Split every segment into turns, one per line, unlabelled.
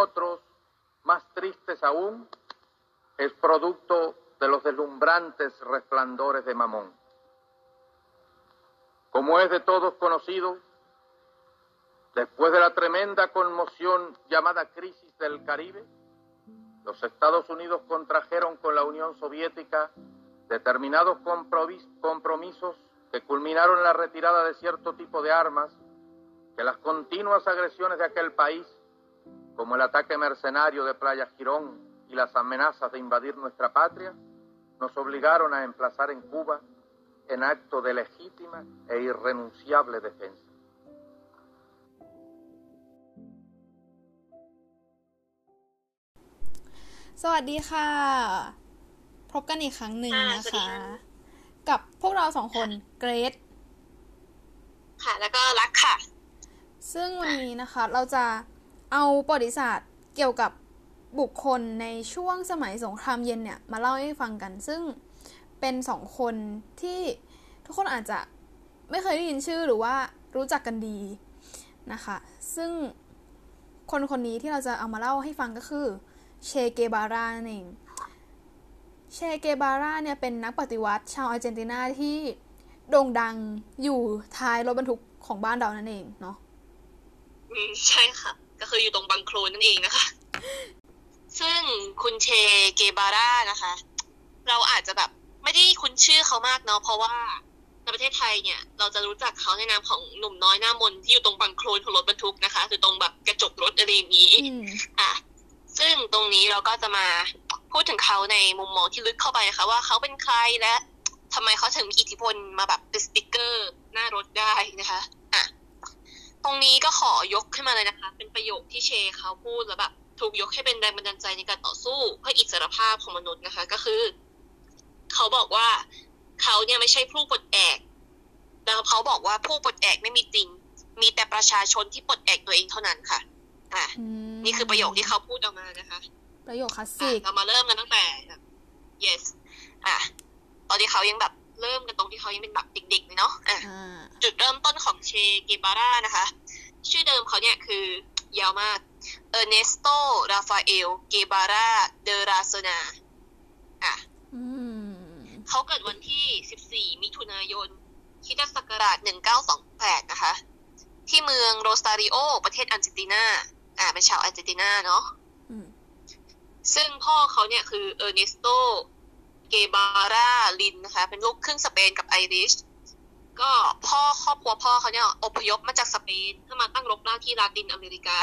otros, más tristes aún, es producto de los deslumbrantes resplandores de Mamón. Como es de todos conocido, después de la tremenda conmoción llamada crisis del Caribe, los Estados Unidos contrajeron con la Unión Soviética determinados compromisos que culminaron la retirada de cierto tipo de armas, que las continuas agresiones de aquel país, como el ataque mercenario de Playa Girón y las amenazas de invadir nuestra patria, nos obligaron a emplazar en Cuba en acto de legítima e irrenunciable defensa.
สวัสดีค่ะ พบกันอีกครั้งหนึ่งนะคะ กับพวกเราสองคนเกรด
ค่ะ แล้วก็รักค่ะ
ซึ่งวันนี้นะคะ เราจะ เอาประวัติศาสตร์เกี่ยวกับบุคคลในช่วงสมัยสงครามเย็นเนี่ยมาเล่าให้ฟังกัน ซึ่งเป็นสองคนที่ทุกคนอาจจะไม่เคยได้ยินชื่อหรือว่ารู้จักกันดีนะคะ ซึ่งคนคนนี้ที่เราจะเอามาเล่าให้ฟังก็คือเชเกบารานั่นเอง เชเกบาราเนี่ยเป็นนักปฏิวัติชาวอาร์เจนตินาที่โด่งดังอยู่ท้ายรถบรรทุกของบ้านเรานั่นเองเนาะ
อืมใช่ค่ะ ก็คืออยู่ตรงบังโคลนนั่นเองนะคะ ซึ่งคุณเชเกบาร่านะคะ เราอาจจะแบบไม่ได้คุ้นชื่อเขามากเนาะเพราะว่าในประเทศไทยเนี่ยเราจะรู้จักเขาในนามของหนุ่มน้อยหน้ามนที่อยู่ตรงบังโคลนของรถบรรทุกนะคะคือตรงแบบกระจกรถอะไรอย่างนี้อะซึ่งตรงนี้เราก็จะมาพูดถึงเขาในมุมมองที่ลึกเข้าไปค่ะว่าเขาเป็นใครและทำไมเขาถึงมีอิทธิพลมาแบบเป็นสติกเกอร์หน้ารถได้นะคะอะ ตรงนี้ก็ขอยกขึ้นมาเลยนะคะ เป็นประโยคที่เชเขาพูดแล้วแบบถูกยกให้เป็นแรงบันดาลใจในการต่อสู้เพื่ออิสรภาพของมนุษย์นะคะ ก็คือ เขาบอกว่าเขาเนี่ยไม่ใช่ผู้ปลดแอกแล้วเขาบอกว่าผู้ปลดแอกไม่มีจริง มีแต่ประชาชนที่ปลดแอกตัวเองเท่านั้นค่ะ อะ นี่คือประโยคที่เขาพูดออกมานะคะ
ประโยคคลาสสิก
เรามาเริ่มกันตั้งแต่ yes อะ ตอนที่เขายังแบบ เริ่มกันตรงที่เขายังเป็นแบบเด็กๆเลยเนาะอะจุดเริ่มต้นของเชเกบาร่านะคะ ชื่อเดิมเขาเนี่ยคือยาวมากเออร์เนสโตราฟาเอล เกบาร่า เด ลา เซอร์นาอะเขาเกิดวันที่ 14 มิถุนายนคริสต์ศักราช 1928 นะคะ ที่เมืองโรซาริโอ ประเทศอาร์เจนตินา อ่า เป็นชาวอาร์เจนตินาเนาะซึ่งพ่อเขาเนี่ยคือเออร์เนสโต เกบาร่าลินนะคะ เป็นลูกครึ่งสเปนกับไอริช ก็พ่อครอบครัวพ่อเขาเนี่ยอพยพมาจากสเปนเพื่อมาตั้งรกรากที่ลาตินอเมริกา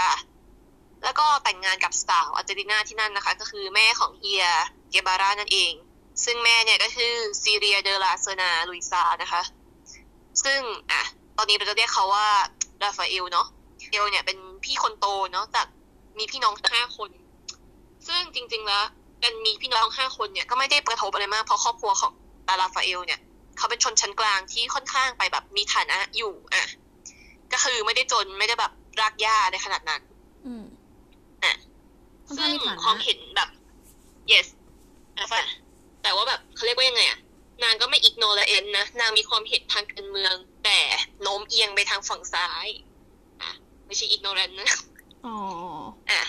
แล้วก็แต่งงานกับสาวอาร์เจนตินาที่นั่นนะคะ ก็คือแม่ของเฮียเกบาร่านั่นเอง ซึ่งแม่เนี่ยก็คือซีเลียเดลาเซอร์นาลุยซานะคะ ซึ่งอะตอนนี้เราจะเรียกเขาว่าราฟาเอลเนาะเอลเนี่ยเป็นพี่คนโตเนาะจากมีพี่น้องห้าคน ซึ่งจริง ๆ แล้ว การมีพี่น้องห้าคนเนี่ยก็ไม่ได้กระทบอะไรมากเพราะครอบครัวของดาราฟาเอลเนี่ยเขาเป็นชนชั้นกลางที่ค่อนข้างไปแบบมีฐานะอยู่อะก็คือไม่ได้จนไม่ได้แบบรากหญ้าในขนาดนั้น
อืม
อะซึ่งความเห็นแบบ yes อะแต่ว่าแบบเขาเรียกว่ายังไงอะนางก็ไม่ ignorant นะนางมีความเห็นทางการเมือง แต่โน้มเอียงไปทางฝั่งซ้ายไม่ใช่ ignorant นะ
อ๋อ
อะ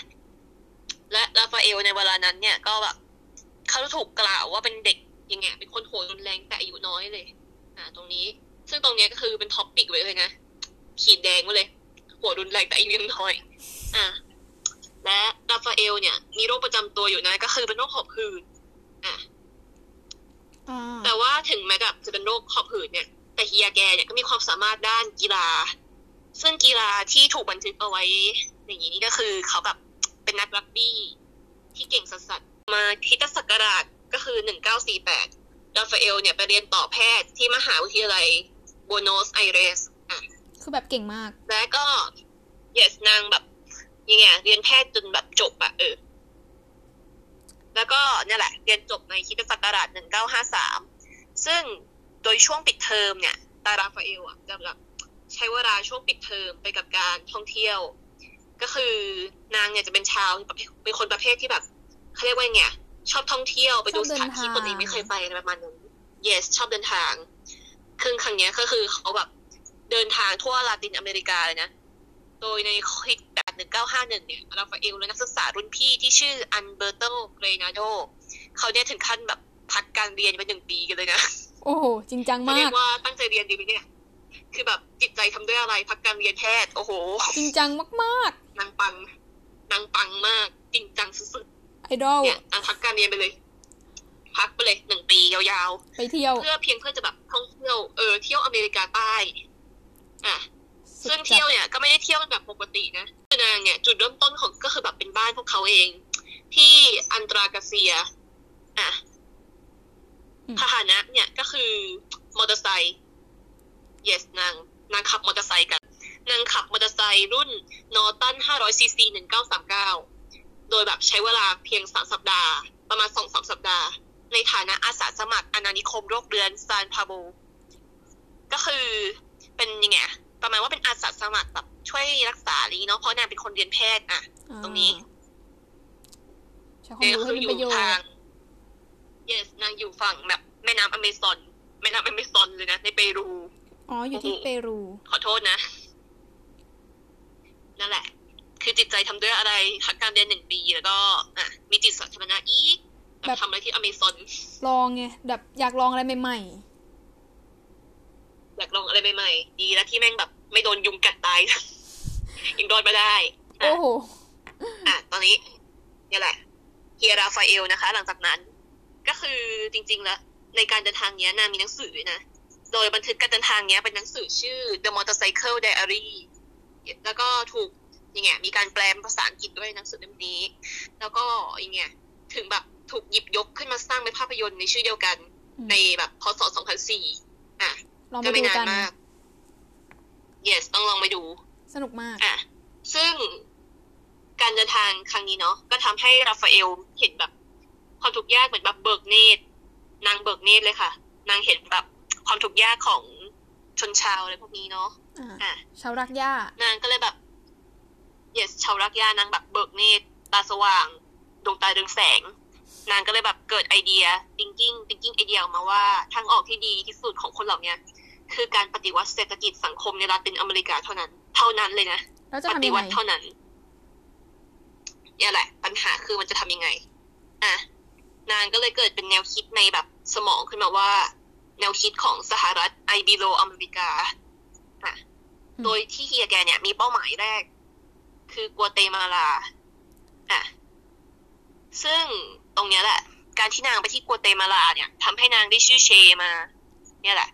และลาฟาเอลในเวลานั้นเนี่ยก็แบบเขาถูกกล่าวว่าเป็นเด็กยังไงเป็นคนโหดรุนแรงแต่อายุน้อยเลย อ่า ตรงนี้ ซึ่งตรงนี้ก็คือเป็น topic ไว้เลยนะขีดแดงไว้เลยโหดรุนแรงแต่อายุยังน้อย อ่า และราฟาเอลเนี่ย มีโรคประจำตัวอยู่นะ ก็คือเป็นโรคหอบหืดอ่าแต่ว่าถึงแม้กับจะเป็นโรคหอบหืดเนี่ย แต่เฮียแกเนี่ยก็มีความสามารถด้านกีฬา ซึ่งกีฬาที่ถูกบันทึกเอาไว้ อย่างนี้นี่ก็คือเขาแบบ เป็นนักรักบี้ที่เก่งสัสๆมาคริสต์ศักราชก็คือหนึ่งเก้าสี่แปดราฟาเอลเนี่ยไปเรียนต่อแพทย์ที่มหาวิทยาลัยบัวโนสไอเรสอะ
คือแบบเก่งมาก
และก็ yes นางแบบยังไงเรียนแพทย์จนแบบจบอะเออ แล้วก็เนี่ยแหละ เรียนจบในคิตศักราชหนึ่งเก้าห้าสามซึ่งโดยช่วงปิดเทอมเนี่ย ตาราฟาเอลอะจะแบบใช้เวลาช่วงปิดเทอมไปกับการท่องเที่ยว ก็คือนางเนี่ยจะเป็นชาวเป็นคนประเภทที่แบบเขาเรียกว่าไงชอบท่องเที่ยวไปดูสถานที่ตนเองไม่เคยไปประมาณนั้น yes ชอบเดินทางครึ่งครั้งนี้ก็คือเขาแบบเดินทางทั่วลาตินอเมริกาเลยนะ โดโดยในคลิปแบบ1951เนี่ยราฟาเอลและนักศึกษารุ่นพี่ที่ชื่ออันเบอร์โตเกรนาโดเขาเนี่ยถึงขั้นแบบพักการเรียนไปหนึ่งปีกันเลยนะ
โอ้โหจริงจังมากเรี
ยกว่าตั้งใจเรียนดีไหมเนี่ย คือแบบจิตใจทำด้วยอะไรพักการเรียนแพทย์โอ้โห
จริงจังมาก
ๆนางปังนางปังมาก จริงจังสุด
ๆไอดอล
เนี่ยนางพักการเรียนไปเลย พักไปเลยหนึ่งปียาว
ๆ ไปเที่ยว
เพื่อเพียงเพื่อจะแบบท่องเที่ยวเออเที่ยวอเมริกาใต้อะซึ่งเที่ยวเนี่ยก็ไม่ได้เที่ยวแบบปกตินะคือนางเนี่ยจุดเริ่มต้นของก็คือแบบเป็นบ้านพวกเขาเอง ที่อันตรากาเซียอะพาหนะเนี่ยก็คือมอเตอร์ไซค์ yes นางนางขับมอเตอร์ไซค์กัน นางขับมอเตอร์ไซค์รุ่นนอร์ตัน500ซีซี1939 โดยแบบใช้เวลาเพียงสามสัปดาห์ ประมาณสองสามสัปดาห์ ในฐานะอาสาสมัครอาณานิคมโรคเรื้อนซานพาโบ ก็คือเป็นยังไงประมาณว่าเป็นอาสาสมัครแบบช่วยรักษาลีเนาะเพราะนางเป็นคนเรียนแพทย์อะตรงนี้
เดี๋ยวคืออยู่ทาง
yes นางอยู่ฝั่งแบบแม่น้ำอเมซอนแม่น้ำอเมซอนเลยนะในเปรู
อ๋อ อยู่ที่เปรู
ขอโทษนะ นั่นแหละ คือจิตใจทำด้วยอะไรพักการเรียนหนึ่งปีแล้วก็อะมีจิตสาธารณะอีกแบบทำอะไรที่อเมซอน
ลองไงแบบอยากลองอะไรใหม่
ๆอยากลองอะไรใหม่ๆดีแล้วที่แม่งแบบ ไม่โดนยุงกัดตายยังรอดมาได้
โอ้โห
อะตอนนี้นี่แหละเฮียราฟาเอลนะคะ หลังจากนั้น ก็คือจริง ๆ แล้ว ในการเดินทางเนี้ยนางมีหนังสือนะ โดยบันทึกการเดินทางเนี้ยเป็นหนังสือชื่อ The Motorcycle Diary แล้วก็ถูกยังไงมีการแปลภาษาอังกฤษด้วยหนังสือเล่มนี้ แล้วก็ยังไงถึงแบบถูกหยิบยกขึ้นมาสร้างเป็นภาพยนตร์ในชื่อเดียวกัน ในแบบพศ2004อะ
ก็ไม่นานมาก
yes ต้องลองไปดู
สนุกมาก
อะซึ่งการเดินทางครั้งนี้เนาะก็ทำให้ราฟาเอลเห็นแบบความทุกข์ยากเหมือนแบบเบิกเนตรนางเบิกเนตรเลยค่ะ นางเห็นแบบ ความทุกข์ยากของชนชาวอะไรพวกนี้เนาะ
อ่าชาวรากหญ้า
นางก็เลยแบบ yes ชาวรากหญ้านางแบบเบิกเนตรตาสว่างดวงตาเรืองแสง นางก็เลยแบบเกิดไอเดีย thinking thinking ไอเดียออกมาว่าทางออกที่ดีที่สุดของคนเหล่านี้คือการปฏิวัติเศรษฐกิจสังคมในลาตินอเมริกาเท่านั้น เท่านั้นเลยนะปฏิวัติเท่านั้นนี่แหละ ปัญหาคือมันจะทำยังไง อะ นางก็เลยเกิดเป็นแนวคิดในแบบสมองขึ้นมาว่า แนวคิดของสหรัฐไอบิโลอเมริกาอะโดยที่เฮียแกเนี่ยมีเป้าหมายแรก คือ กัวเตมาลาอะซึ่งตรงเนี้ยแหละ การที่นางไปที่กัวเตมาลาเนี่ยทำให้นางได้ชื่อเชมา เนี่ยแหละ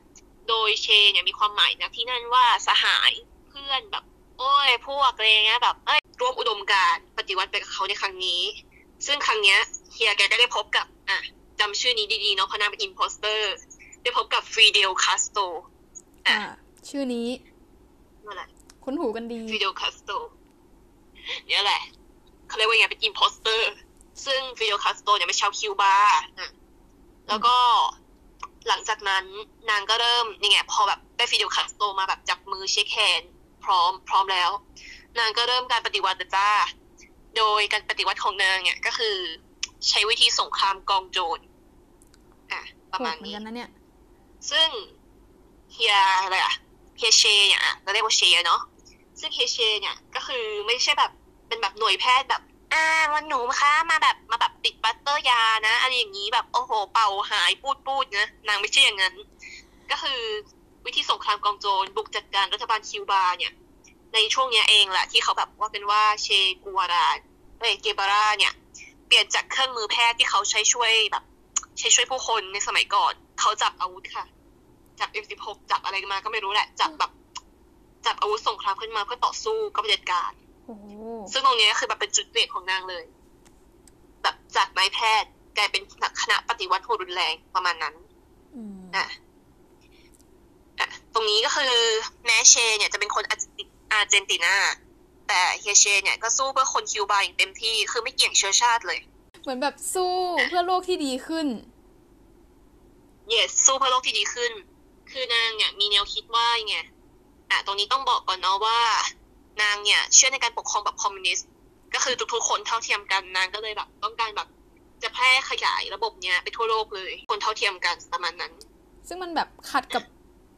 โดยเชเนี่ยมีความหมายนะที่นั่นว่าสหายเพื่อนแบบ โอ้ยพวกอะไรเงี้ยแบบเอ้ยร่วมอุดมการปฏิวัติไปกับเขาในครั้งนี้ ซึ่งครั้งเนี้ยเฮียแกก็ได้พบกับ อะจำชื่อนี้ดีๆเนาะเพราะนางเป็น impostor ได้พบกับฟิเดลคาสโต
อะชื่อนี้
นั่นแหละ
คุ้นหูกันดี
ฟิเดลคาสโตเนี่ยแหละเขาเรียกว่าไงเป็น impostor ซึ่งฟิเดลคาสโตเนี่ยเป็นชาวคิวบาอะแล้วก็หลังจากนั้นนางก็เริ่มนี่ไงพอแบบได้ฟิเดลคาสโตมาแบบจับมือ shake hand พร้อม พร้อมแล้ว นางก็เริ่มการปฏิวัติจ้า โดยการปฏิวัติของนางเนี่ยก็คือ ใช้วิธีสงครามกองโจรอะประมาณนี้
นะเนี่ย
ซึ่งเฮียอะไรอะเฮียเชเนี่ยเราเรียกว่าเชเนาะซึ่งเฮียเชเนี่ยก็คือไม่ใช่แบบเป็นแบบหน่วยแพทย์แบบอ่าวันหนูคะมาแบบมาแบบติดบัตเตอร์ยานะอะไรอย่างนี้แบบโอ้โหเป่าหายปูดปูดนะนางไม่ใช่อย่างนั้น ก็คือวิธีสงครามกองโจรบุกจัดการรัฐบาลคิวบาเนี่ย ในช่วงนี้เองแหละที่เขาแบบว่าเป็นว่าเชกัวราเอเกบาราเนี่ย เปลี่ยนจากเครื่องมือแพทย์ที่เขาใช้ช่วยแบบ ใช้ช่วยผู้คนในสมัยก่อนเขาจับอาวุธค่ะ จับ M16 จับอะไรมาก็ไม่รู้แหละ จับแบบ จับอาวุธสงครามขึ้นมาเพื่อต่อสู้กับเผด็จการซึ่งตรงนี้คือแบบเป็นจุดเปลี่ยนของนางเลย แบบจากนายแพทย์กลายเป็นคณะปฏิวัติโหดรุนแรงประมาณนั้นอะตรงนี้ก็คือแม้เช เนี่ยจะเป็นคนอาร์เจนตินาแต่เฮียเช เนี่ยก็สู้เพื่อคนคิวบาอย่างเต็มที่ คือไม่เกี่ยงเชื้อชาติเลย
เหมือนแบบสู้เพื่อโลกที่ดีขึ้น
yes สู้เพื่อโลกที่ดีขึ้น คือนางเนี่ยมีแนวคิดว่าไงอะตรงนี้ต้องบอกก่อนเนาะว่า นางเนี่ย เชื่อในการปกครองแบบคอมมิวนิสต์ก็คือทุกๆคนเท่าเทียมกันนางก็เลยแบบต้องการแบบ จะแพร่ขยายระบบเนี้ยไปทั่วโลกเลย คนเท่าเทียมกันประมาณนั้น
ซึ่งมันแบบขัดกับ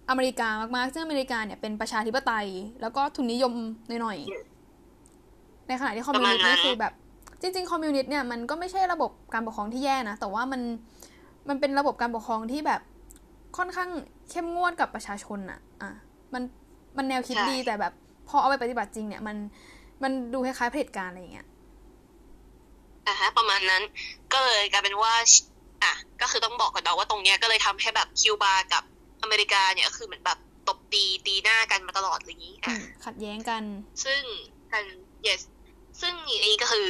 อเมริกามากๆซึ่งอเมริกาเนี่ยเป็นประชาธิปไตย แล้วก็ทุนนิยมหน่อยๆในขณะที่คอมมิวนิสต์นี่คือแบบ จริงๆคอมมิวนิสต์เนี่ยมันก็ไม่ใช่ระบบการปกครองที่แย่นะ แต่ว่ามันมันเป็นระบบการปกครองที่แบบค่อนข้างเข้มงวดกับประชาชนอะอะมันมันแนวคิดดีแต่แบบพอเอาไปปฏิบัติจริงเนี่ยมันมันดูคล้ายๆเผด็จการอะไรอย่างเงี้ย
อะฮะประมาณนั้นก็เลยกลายเป็นว่าอะก็คือต้องบอกก่อนเนาะว่าตรงเนี้ยก็เลยทำให้แบบคิวบากับอเมริกาเนี่ยก็คือเหมือนแบบตบตีตีหน้ากันมาตลอดอะไรอย่างนี้อะ
ขัดแย้งกัน
ซึ่งกัน yes ซึ่งนี่ก็คือ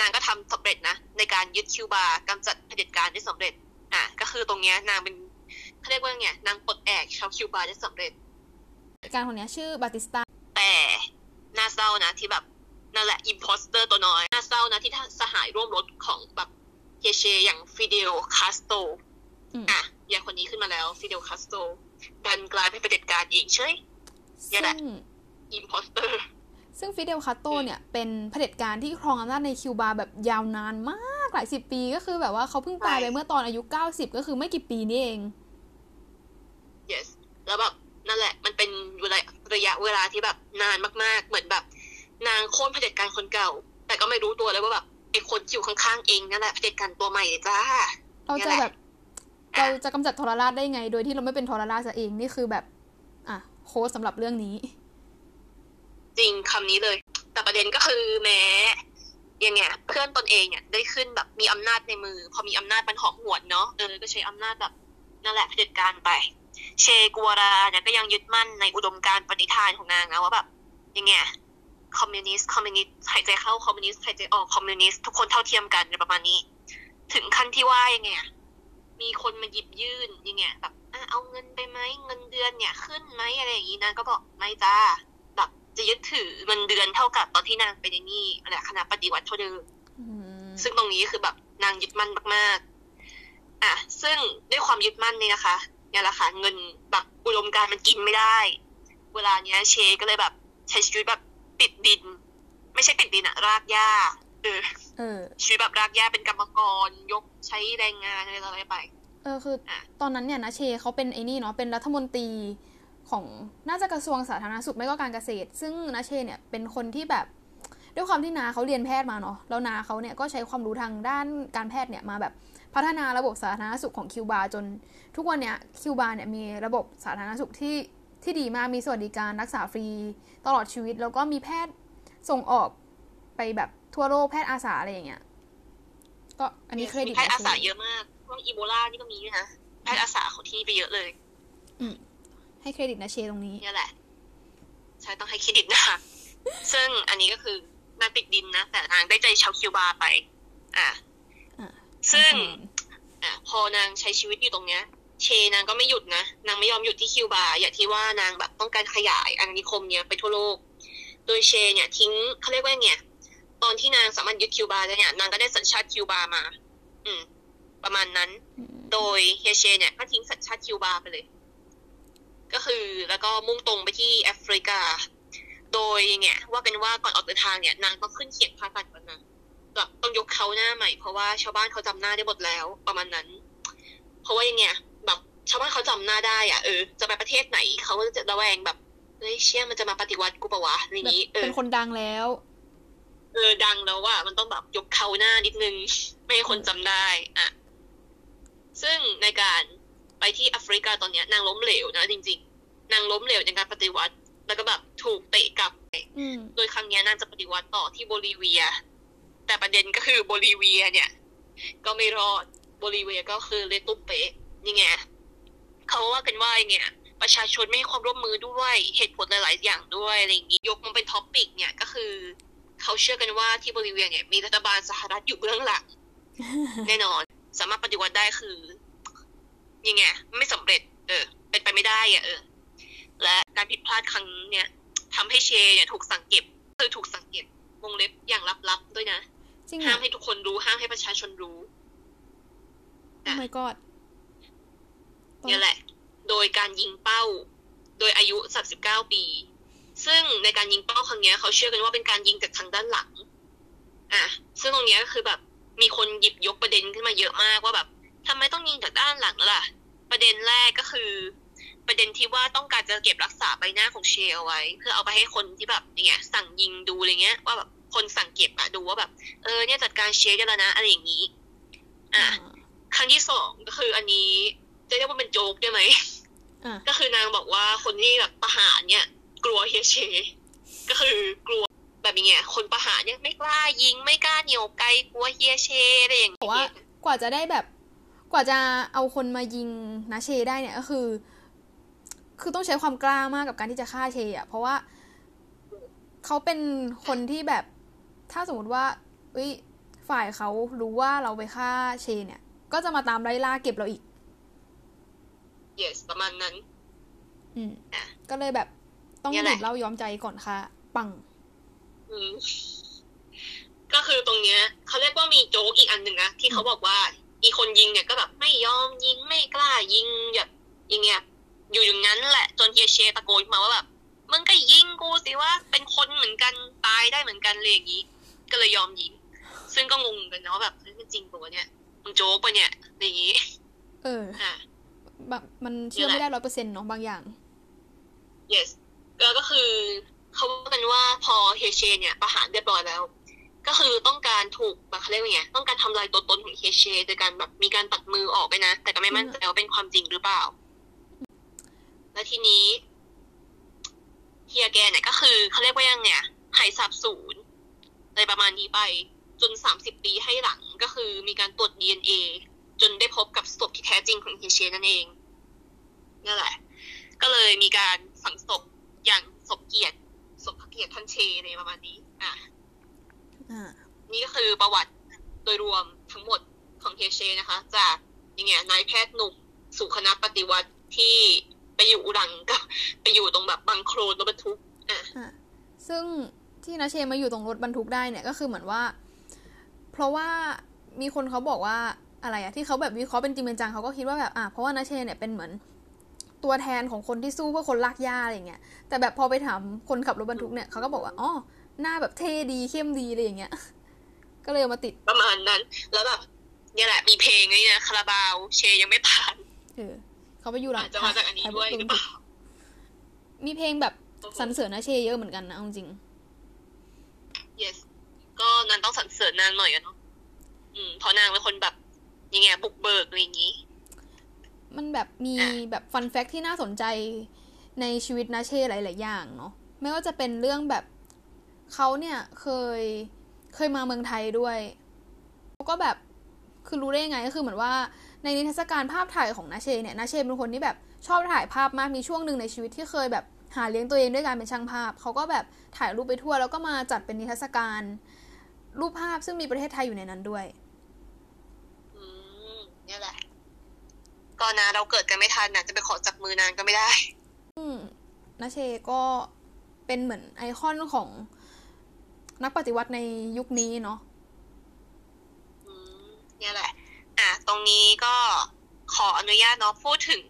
นางก็ทำสำเร็จนะในการยึดคิวบากำจัดเผด็จการได้สำเร็จ อะก็คือตรงเนี้ยนางเป็นเขาเรียกว่าไงนางปลดแอกชาวคิวบาได้สำเร็จ
การคนนี้ชื่อบาติสตา
แต่น่าเศร้านะที่แบบนั่นแหละ impostor ตัวน้อยน่าเศร้านะที่สหายร่วมรบของแบบเฮเชอย่างฟิเดลคาสโตอะอย่างคนนี้ขึ้นมาแล้วฟิเดลคาสโตดันกลายเป็นประเด็จการเองเฉยนี่แหละ impostor
ซึ่งฟิเดลคาสโตเนี่ยเป็นเผด็จการที่ครองอำนาจในคิวบาแบบยาวนานมากหลายสิบปีก็คือแบบว่าเขาเพิ่งตายไปเมื่อตอนอายุเก้าสิบก็คือไม่กี่ปีนี่เอง
yes แล้วแบบนั่นแหละ มันเป็นเวลาระยะเวลาที่แบบนานมากๆ เหมือนแบบ นางโค่นเผด็จการคนเก่า แต่ก็ไม่รู้ตัวเลยว่าแบบไอ้คนที่อยู่ข้างๆเองนั่นแหละเผด็จการตัวใหม่จ้า
เราจะแบบเราจะกำจัดทรราชได้ไง โดยที่เราไม่เป็นทรราชเองนี่คือแบบ อะโค้ดสำหรับเรื่องนี้
จริงคำนี้เลย แต่ประเด็นก็คือแม้ยังไงเพื่อนตนเองเนี่ยได้ขึ้นแบบมีอำนาจในมือ พอมีอำนาจมันหอมหวนเนาะเออก็ใช้อำนาจแบบนั่นแหละเผด็จการไป เชกัวราเนี่ยก็ยังยึดมั่นในอุดมการปณิธานของนางนะว่าแบบยังไงคอมมิวนิสต์คอมมิวนิสต์หายใจเข้าคอมมิวนิสต์หายใจออกคอมมิวนิสต์ทุกคนเท่าเทียมกันประมาณนี้ ถึงขั้นที่ว่ายังไงมีคนมาหยิบยื่นยังไงแบบเอาเงินไปไหมเงินเดือนเนี่ยขึ้นไหมอะไรอย่างนี้นางก็บอกไม่จ้า จะยึดถือเงินเดือนเท่ากับตอนที่นางเป็นอย่างนี้อะไรคณะปฏิวัติเท่าเดิมซึ่งตรงนี้คือแบบนางยึดมั่นมากๆ อะ ซึ่งด้วยความยึดมั่นนี่นะคะเนี่ยแหละค่ะเงินแบบอุดมการมันกินไม่ได้ เวลาเนี้ยเชก็เลยแบบใช้ชีวิตแบบติดดิน ไม่ใช่ติดดินอะรากหญ้าเออชีวิตแบบรากหญ้าเป็นกรรมกรยกใช้แรงงานอะไรอะไรไป
เออคือตอนนั้นเนี่ยนะเชเขาเป็นไอ้นี่เนาะเป็นรัฐมนตรี ของน่าจะกระทรวงสาธารณสุขไม่ก็การเกษตร ซึ่งนาเชเนี่ยเป็นคนที่แบบด้วยความที่นาเขาเรียนแพทย์มาเนาะแล้วนาเขาเนี่ยก็ใช้ความรู้ทางด้านการแพทย์เนี่ยมาแบบพัฒนาระบบสาธารณสุขของคิวบาจน ทุกวันเนี้ยคิวบาเนี่ยมีระบบสาธารณสุขที่ที่ดีมากมีสวัสดิการรักษาฟรีตลอดชีวิต แล้วก็มีแพทย์ส่งออกไปแบบทั่วโลกแพทย์อาสาอะไรอย่างเงี้ยก็อันนี้เครดิต
แพทย์อาสาเยอะมากพวกอีโบลานี่ก็มีนะแพทย์อาสาของที่ไปเยอะเลย
อืม ให้เครดิตนะเชตรงนี้
นี่แหละ ใช่ต้องให้เครดิตนะคะซึ่งอันนี้ก็คือนางติดดินนะ แต่นางได้ใจชาวคิวบาไป อะซึ่งอะพอนางใช้ชีวิตอยู่ตรงเนี้ย เชนางก็ไม่หยุดนะนางไม่ยอมหยุดที่คิวบาอย่างที่ว่านางแบบต้องการขยายอาณานิคมเนี้ยไปทั่วโลก โดยเชเนี่ยทิ้งเขาเรียกว่าไงตอนที่นางสามารถยึดคิวบาได้เนี่ยนางก็ได้สัญชาติคิวบามา อืม ประมาณนั้น โดยเฮเชเนี่ยก็ทิ้งสัญชาติคิวบาไปเลย ก็คือแล้วก็มุ่งตรงไปที่แอฟริกา โดยเนี่ยว่าเป็นว่าก่อนออกเดินทางเนี่ยนางต้องขึ้นเขียนพาสัตว์ก่อนนะแบบต้องยกเขาหน้าใหม่เพราะว่าชาวบ้านเขาจำหน้าได้หมดแล้วประมาณนั้น เพราะว่าอย่างเงี้ยแบบชาวบ้านเขาจำหน้าได้อะเออจะไปประเทศไหนเขาก็จะระแวงแบบเฮ้ยเชี่ยมันจะมาปฏิวัติกูปะวะอะไรนี้
เออเป็นคนดังแล้ว
เออดังแล้วว่ามันต้องแบบยกเขาหน้านิดนึง ไม่ให้คนจำได้อะซึ่งในการ ไปที่แอฟริกาตอนเนี้ยนางล้มเหลวนะจริง ๆ นางล้มเหลวในการปฏิวัติ แล้วก็แบบถูกเตะกลับโดยครั้งนี้นางจะปฏิวัติต่อที่โบลิเวีย แต่ประเด็นก็คือโบลิเวีย เนี่ย ก็ไม่รอดโบลิเวียก็คือเละตุ้มเป๊ะนี่ไงเขาว่ากันว่าอย่างเงี้ยประชาชนไม่ให้ความร่วมมือด้วยเหตุผลหลาย ๆ อย่างด้วยอะไรอย่างงี้ยกมันเป็น topic เนี่ยก็คือเขาเชื่อกันว่าที่โบลิเวียเนี่ยมีรัฐบาลสหรัฐอยู่เบื้องหลังแน่นอน สามารถปฏิวัติได้คือ ยังไงไม่สำเร็จ เออ เป็นไปไม่ได้อะเออ และการผิดพลาดครั้งเนี่ยทำให้เชเนี่ยถูกสังเกตคือถูกสังเกตวงเล็บอย่างลับๆด้วยนะห้ามให้ทุกคนรู้ห้ามให้ประชาชนรู้
โอ้ my god
นี่แหละ โดยการยิงเป้า โดยอายุสามสิบเก้าปี ซึ่งในการยิงเป้าครั้งนี้เขาเชื่อกันว่าเป็นการยิงจากทางด้านหลัง อะ ซึ่งตรงนี้ก็คือแบบ มีคนหยิบยกประเด็นขึ้นมาเยอะมากว่าแบบ ทำไมต้องยิงจากด้านหลังล่ะ ประเด็นแรกก็คือไปประเด็นที่ว่าต้องการจะเก็บรักษาใบหน้าของเชลเอาไว้ เพื่อเอาไปให้คนที่แบบเนี่ยสั่งยิงดูอะไรเงี้ย ว่าแบบคนสั่งเก็บอะดูว่าแบบเออเนี่ยจัดการเชลได้แล้วนะอะไรอย่างนี้ อะครั้งที่สองก็คืออันนี้จะเรียกว่าเป็นโจ๊กได้ไหมก็คือนางบอกว่าคนที่แบบประหารเนี่ย กลัวเฮเช ก็คือกลัวแบบนี้ยคนประหารเนี่ยไม่กล้ายิงไม่กล้าเหนียวไกลกลัวเฮียเชอะไรอย่างเงี้
ยว่ากว่าจะได้แบบ กว่าจะเอาคนมายิงนาเชได้เนี่ยก็คือ คือต้องใช้ความกล้ามากกับการที่จะฆ่าเชอะเพราะว่าเขาเป็นคนที่แบบ ถ้าสมมติว่าเอ้ยฝ่ายเขารู้ว่าเราไปฆ่าเชเนี่ย ก็จะมาตามไล่ล่าเก็บเราอีก
yes ประมาณนั้น
อืมก็เลยแบบต้องดื่มเหล้ายอมใจก่อนค่ะ ปัง
ก็คือตรงเนี้ยเขาเรียกว่ามีโจ๊กอีกอันหนึ่งนะที่เขาบอกว่า อีคนยิงเนี่ยก็แบบไม่ยอมยิงไม่กล้ายิงแบบอย่างเงี้ยอยู่อย่างนั้นแหละจนเฮียเชตะโกนมาว่าแบบมึงก็ยิงกูสิว่าเป็นคนเหมือนกันตายได้เหมือนกันเลยอย่างนี้ ก็เลยยอมยิง ซึ่งก็งงกันเนาะแบบมันจริงปะวะเนี่ยมึงโจ๊กปะเนี่ยอย่างนี้
เออแบบมันเชื่อไม่ได้ร้อยเปอร์เซ็นต์เนาะบางอย่าง
yes แล้วก็คือเขาบอกกันว่าพอเฮเชเนี่ยประหารเรียบร้อยแล้ว ก็คือต้องการถูกแบบเขาเรียกว่าไงต้องการทำลายตัวตนของเฮเชโดยการแบบมีการตัดมือออกไปนะ แต่ก็ไม่มั่นใจว่าเป็นความจริงหรือเปล่า และทีนี้เฮียแกเนี่ยก็คือเขาเรียกว่ายังไงหายสาบสูญอะไรประมาณนี้ไป จนสามสิบปีให้หลังก็คือมีการตรวจดีเอ็นเอจนได้พบกับศพที่แท้จริงของเฮเชนั่นเองนั่นแหละ ก็เลยมีการฝังศพอย่างสมเกียรติสมพระเกียรติท่านเชในประมาณนี้ อะ นี่ก็คือประวัติโดยรวมทั้งหมดของเฮเชนะคะ จากอย่างเงี้ยนายแพทย์หนุ่มสู่คณะปฏิวัติที่ไปอยู่อุดังก็ไปอยู่ตรงแบบบังโครนรถบรรทุกอะ
ซึ่งที่นาเชมาอยู่ตรงรถบรรทุกได้เนี่ยก็คือเหมือนว่า เพราะว่ามีคนเขาบอกว่าอะไรอะที่เขาแบบวิเคราะห์เป็นจริงเป็นจังเขาก็คิดว่าแบบอะเพราะว่านาเชเนี่ยเป็นเหมือนตัวแทนของคนที่สู้เพื่อคนลากหญ้าอะไรเงี้ยแต่แบบพอไปถามคนขับรถบรรทุกเนี่ยเขาก็บอกว่าอ๋อ หน้าแบบเท่ดีเข้มดีอะไรอย่างเงี้ย ก็เลยเอามาติด
ประมาณนั้น แล้วแบบเนี่ยแหละมีเพลงนี่นะคาราบาวเชยังไม่ผ่าน
เออเขาไปอยู่หลัง
จะมาจากอันนี้ด้วยหรือเปล่า
มีเพลงแบบสรรเสริญนะเชเยอะเหมือนกันนะจริง
yes ก็นางต้องสรรเสริญนางหน่อยอะเนาะอืมเพราะนางเป็นคนแบบยังไงบุกเบิกอะไรอย่างงี้
มันแบบมีแบบฟันแฟกที่น่าสนใจในชีวิตนาเช่หลาย ๆ อย่างเนาะไม่ว่าจะเป็นเรื่องแบบ เขาเนี่ยเคยเคยมาเมืองไทยด้วยเขาก็แบบคือรู้ได้ยังไงก็คือเหมือนว่าในนิทรรศการภาพถ่ายของนาเชเนี่ยนาเชเป็นคนที่แบบชอบถ่ายภาพมากมีช่วงหนึ่งในชีวิตที่เคยแบบหาเลี้ยงตัวเองด้วยการเป็นช่างภาพ เขาก็แบบถ่ายรูปไปทั่ว แล้วก็มาจัดเป็นนิทรรศการ รูปภาพซึ่งมีประเทศไทยอยู่ในนั้นด้วย
อืมนี่แหละ ก็นะเราเกิดกันไม่ทันนะจะไปขอจับมือนานก็ไม่ได้
อืมนาเชก็เป็นเหมือนไอคอนของ นักปฏิวัติในยุคนี้เนาะ
อืมเนี่ยแหละ อะ ตรงนี้ก็ขออนุญาตเนาะพูดถึง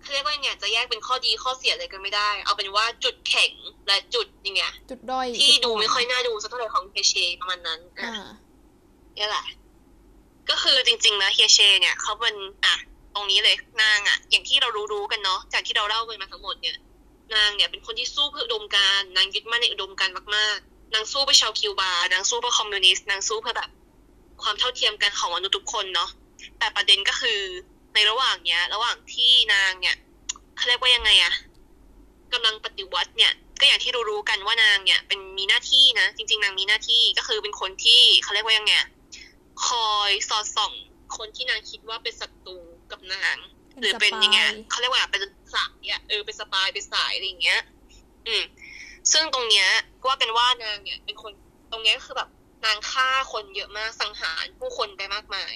เขาเรียกว่าเนี่ยจะแยกเป็นข้อดีข้อเสียอะไรกันไม่ได้ เอาเป็นว่าจุดแข็งและจุดอย่างเงี้ย
จุดด้อย
ที่ดูไม่ค่อยน่าดูสักเท่าไหร่ของเฮเชประมาณนั้นอะนี่แหละ ก็คือจริงๆนะเฮเชเนี่ยเขาเป็นอะตรงนี้เลยนางอะ อย่างที่เรารู้ๆกันเนาะจากที่เราเล่ากันมาทั้งหมดเนี่ย นางเนี่ยเป็นคนที่สู้เพื่ออุดมการนางยึดมั่นในอุดมการมากๆ นางสู้เพื่อชาวคิวบานางสู้เพื่อคอมมิวนิสต์นางสู้เพื่อแบบความเท่าเทียมกันของมนุษย์ทุกคนเนาะแต่ประเด็นก็คือในระหว่างเนี้ย ระหว่างที่นางเนี่ยเขาเรียกว่ายังไงอะกำลังปฏิวัติเนี่ย ก็อย่างที่รู้ๆกันว่านางเนี่ย เป็นมีหน้าที่นะจริง ๆ นางมีหน้าที่ก็คือเป็นคนที่เขาเรียกว่ายังไงคอยสอดส่อง คนที่นางคิดว่าเป็นศัตรูกับนางหรือเป็นยังไงเขาเรียกว่าเป็นสายอะเออเป็นสปายเป็นสายอะไรอย่างเงี้ย อืม ซึ่งตรงเนี้ยว่ากันว่านางเนี่ยเป็นคนตรงเนี้ยคือแบบนางฆ่าคนเยอะมากสังหารผู้คนไปมากมาย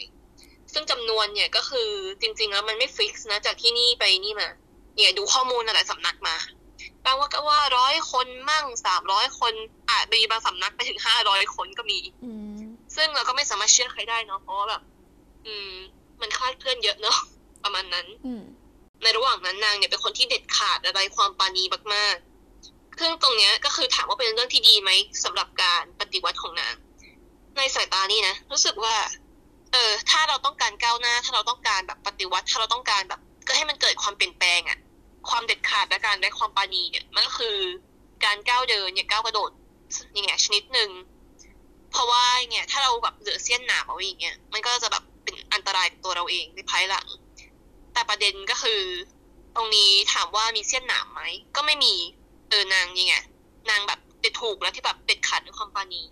ซึ่งจำนวนเนี่ยก็คือจริง ๆ แล้วมันไม่ฟิกซ์นะจากที่นี่ไปนี่มา เนี่ยดูข้อมูลอะไรสำนักมาบางว่าก็ว่าร้อยคนมั่งสามร้อยคนอาจมีบางสำนักไปถึงห้าร้อยคนก็มีซึ่งเราก็ไม่สามารถเชื่อใครได้เนาะเพราะว่าแบบ อืม มันคลาดเคลื่อนเยอะเนาะประมาณนั้นในระหว่างนั้นนางเนี่ยเป็นคนที่เด็ดขาดอะไรความปานีมากๆ ซึ่งตรงเนี้ยก็คือถามว่าเป็นเรื่องที่ดีไหมสำหรับการปฏิวัติของนาง ในสายตานี่นะรู้สึกว่า เออถ้าเราต้องการก้าวหน้า ถ้าเราต้องการแบบปฏิวัติถ้าเราต้องการแบบ ก็ให้มันเกิดความเปลี่ยนแปลงอะความเด็ดขาดและการได้ความปานีเนี่ยมันก็คือการก้าวเดินเนี่ยก้าวกระโดดอย่างเงี้ยชนิดหนึ่งเพราะว่าเนี่ยถ้าเราแบบเหลือเส้นหนามเอาอย่างเงี้ยมันก็จะแบบเป็นอันตรายตัวเราเองในภายหลัง แต่ประเด็นก็คือ ตรงนี้ถามว่ามีเส้นหนามไหมก็ไม่มี ออนางนี่ไงนางแบบเด็ดถูกแล้วที่แบบเด็ดขาดด้วยความปานี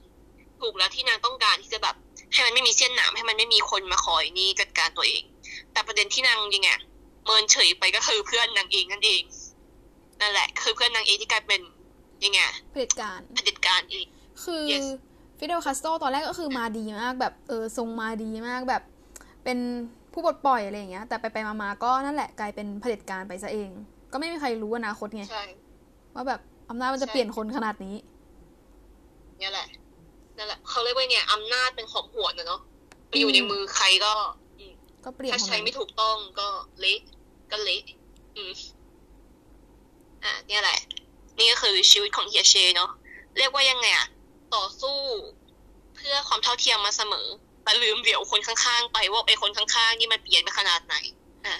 ถูกแล้วที่นางต้องการที่จะแบบให้มันไม่มีเส้นหนามให้มันไม่มีคนมาคอยนี่จัดการตัวเอง แต่ประเด็นที่นางยังไงเมินเฉยไปก็คือเพื่อนนางเองนั่นเองนั่นแหละ คือเพื่อนนางเองที่กลายเป็นยังไง
เผด็จการ
เผด็จการเอง
คือฟิเดลคาสโตตอนแรกก็คือมาดีมากแบบเออทรงมาดีมากแบบ เป็นผู้ปลดปล่อยอะไรอย่างเงี้ย แต่ไปไปมาๆก็นั่นแหละกลายเป็นเผด็จการไปซะเอง ก็ไม่มีใครรู้อนาคตไง ว่าแบบอำนาจมันจะเปลี่ยนคนขนาดนี้
นี่แหละนั่นแหละเขาเรียกว่าเนี่ยอำนาจเป็นของหัวนะเนาะไปอยู่ในมือใครก็
ก็เปลี่ยน
ถ้าใช้ไม่ถูกต้องก็เละก็เละอืมอ่าเนี่ยแหละ นี่ก็คือชีวิตของเฮียเชเนาะเรียกว่ายังไงอะต่อสู้เพื่อความเท่าเทียมมาเสมอแต่ลืมเดี๋ยวคนข้างๆ ไปว่าไอ้คนข้างๆนี่มันเปลี่ยนไปขนาดไหนอะ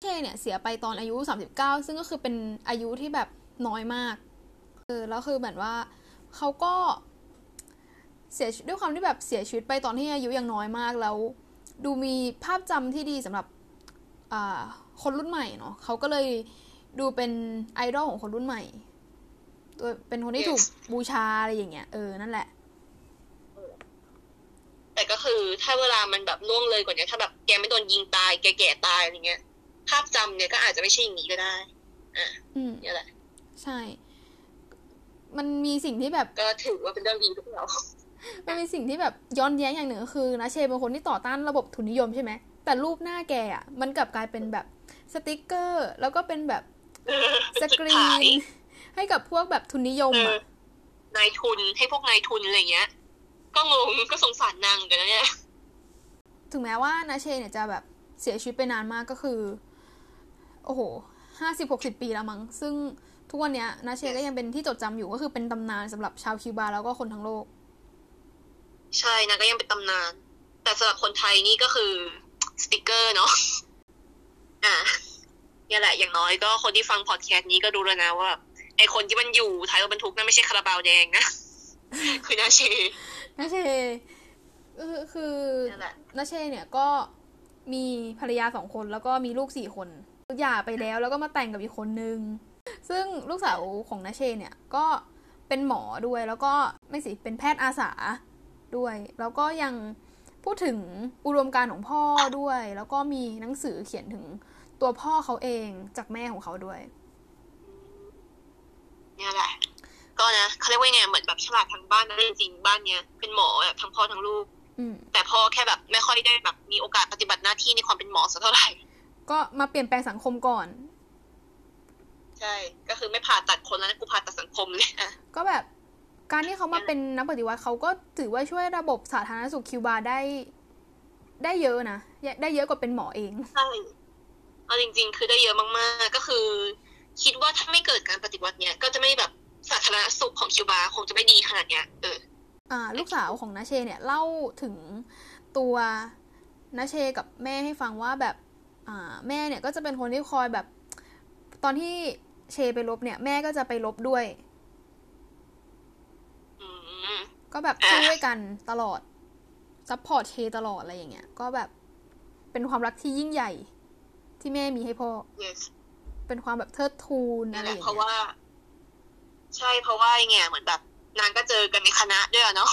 เชเนี่ยเสียไปตอนอายุสามสิบเก้าซึ่งก็คือเป็นอายุที่แบบน้อยมากเออแล้วคือเหมือนว่าเขาก็เสียด้วยความที่แบบเสียชีวิตไปตอนที่อายุยังน้อยมากแล้ว ดูมีภาพจำที่ดีสำหรับคนรุ่นใหม่เนาะเขาก็เลยดูเป็นไอดอลของคนรุ่นใหม่ตัวเป็นคนที่ถูกบูชาอะไรอย่างเงี้ยเออนั่นแหละ
แต่ก็คือถ้าเวลามันแบบล่วงเลยกว่านี้ถ้าแบบแกไม่โดนยิงตายแกแก่ตายอะไรเงี้ย ภาพจำเนี่ยก็อาจจะไม่ใช่อย่างนี้ก็ได้ อ่านี่แหละ ใช่
มันมีสิ่งที่แบบ
ก็ถือว่าเป็นเรื่องดีทุกเรา
มันมีสิ่งที่แบบย้อนแย้งอย่างหนึ่งก็คือนะเชเป็นคนที่ต่อต้านระบบทุนนิยมใช่ไหม แต่รูปหน้าแกอะ มันกลับกลายเป็นแบบสติกเกอร์ แล้วก็เป็นแบบสกรีน ให้กับพวกแบบทุนนิยมอะ
นายทุนให้พวกนายทุนอะไรเงี้ย ก็งงก็สงสารนางกันนะเนี่ย
ถึงแม้ว่านาเชเนี่ยจะแบบเสียชีวิตไปนานมากก็คือ โอ้โหห้าสิบหกสิบปีแล้วมั้ง ซึ่งทุกวันเนี้ยนาเชก็ยังเป็นที่จดจำอยู่ก็คือเป็นตำนานสำหรับชาวคิวบาแล้วก็คนทั้งโลก
ใช่นะก็ยังเป็นตำนาน แต่สำหรับคนไทยนี่ก็คือสติกเกอร์เนาะอ่าเนี่ยแหละอย่างน้อยก็คนที่ฟังพอดแคสต์นี้ก็รู้แล้วนะว่าไอคนที่มันอยู่ท้ายรถบรรทุกนั่นไม่ใช่คาราบาวแดงนะคือนาเช
นาเชคือนาเชเนี่ยก็มีภรรยาสองคนแล้วก็มีลูกสี่คน หย่าไปแล้วแล้วก็มาแต่งกับอีกคนนึง ซึ่งลูกสาวของนาเชเนี่ยก็เป็นหมอด้วยแล้วก็ไม่สิเป็นแพทย์อาสาด้วย แล้วก็ยังพูดถึงอุดมการของพ่อด้วย แล้วก็มีหนังสือเขียนถึงตัวพ่อเขาเองจากแม่ของเขาด้วย
เนี่ยแหละ ก็นะเขาเรียกว่าไงเหมือนแบบฉลาดทั้งบ้านนะจริงๆบ้านเนี้ยเป็นหมอแบบทั้งพ่อทั้งลูกแต่พ่อแค่แบบไม่ค่อยได้แบบมีโอกาสปฏิบัติหน้าที่ในความเป็นหมอสักเท่าไหร่
ก็มาเปลี่ยนแปลงสังคมก่อน
ใช่ ก็คือไม่ผ่าตัดคนแล้วนะกูผ่าตัดสังคมเลย
ก็แบบการที่เขามาเป็นนักปฏิวัติเขาก็ถือว่าช่วยระบบสาธารณสุขคิวบาได้ ได้เยอะนะได้เยอะกว่าเป็นหมอเอง
ใช่เอาจริง ๆ คือได้เยอะมาก ๆ ก็คือ คิดว่าถ้าไม่เกิดการปฏิวัติเนี้ยก็จะไม่แบบสาธารณสุขของคิวบาคงจะไม่ดีขนาดเนี้ยเออ
อ่า ลูกสาวของนาเชเนี่ยเล่าถึงตัวนาเชกับแม่ให้ฟังว่าแบบอ่า แม่เนี่ยก็จะเป็นคนที่คอยแบบ ตอนที่เชไปลบเนี่ยแม่ก็จะไปลบด้วย ก็แบบช่วยกันตลอดsupport เชตลอดอะไรอย่างเงี้ย ก็แบบเป็นความรักที่ยิ่งใหญ่ที่แม่มีให้พ่อ
yes.
เป็นความแบบเทิดทูนอะไรอย่างเงี้ย
เพราะว่า ใช่เพราะว่าไงเหมือนแบบ นางก็เจอกันในคณะด้วยเนาะ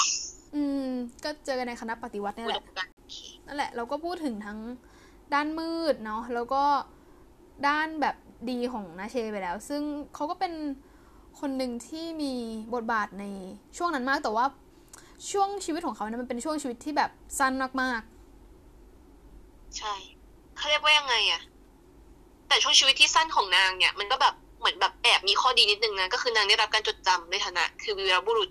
อืม ก็เจอกันในคณะปฏิวัตินี่แหละนั่นแหละ เราก็พูดถึงทั้ง ด้านมืดเนาะแล้วก็ด้านแบบดีของนางเชไปแล้ว ซึ่งเขาก็เป็นคนหนึ่งที่มีบทบาทในช่วงนั้นมากแต่ว่าช่วงชีวิตของเขาเนี่ยมันเป็นช่วงชีวิตที่แบบสั้นมาก
ๆ ใช่เขาเรียกว่ายังไงอะแต่ช่วงชีวิตที่สั้นของนางเนี่ย มันก็แบบเหมือนแบบแอบมีข้อดีนิดนึงนะก็คือนางได้รับการจดจำในฐานะ คือวีรบุรุษ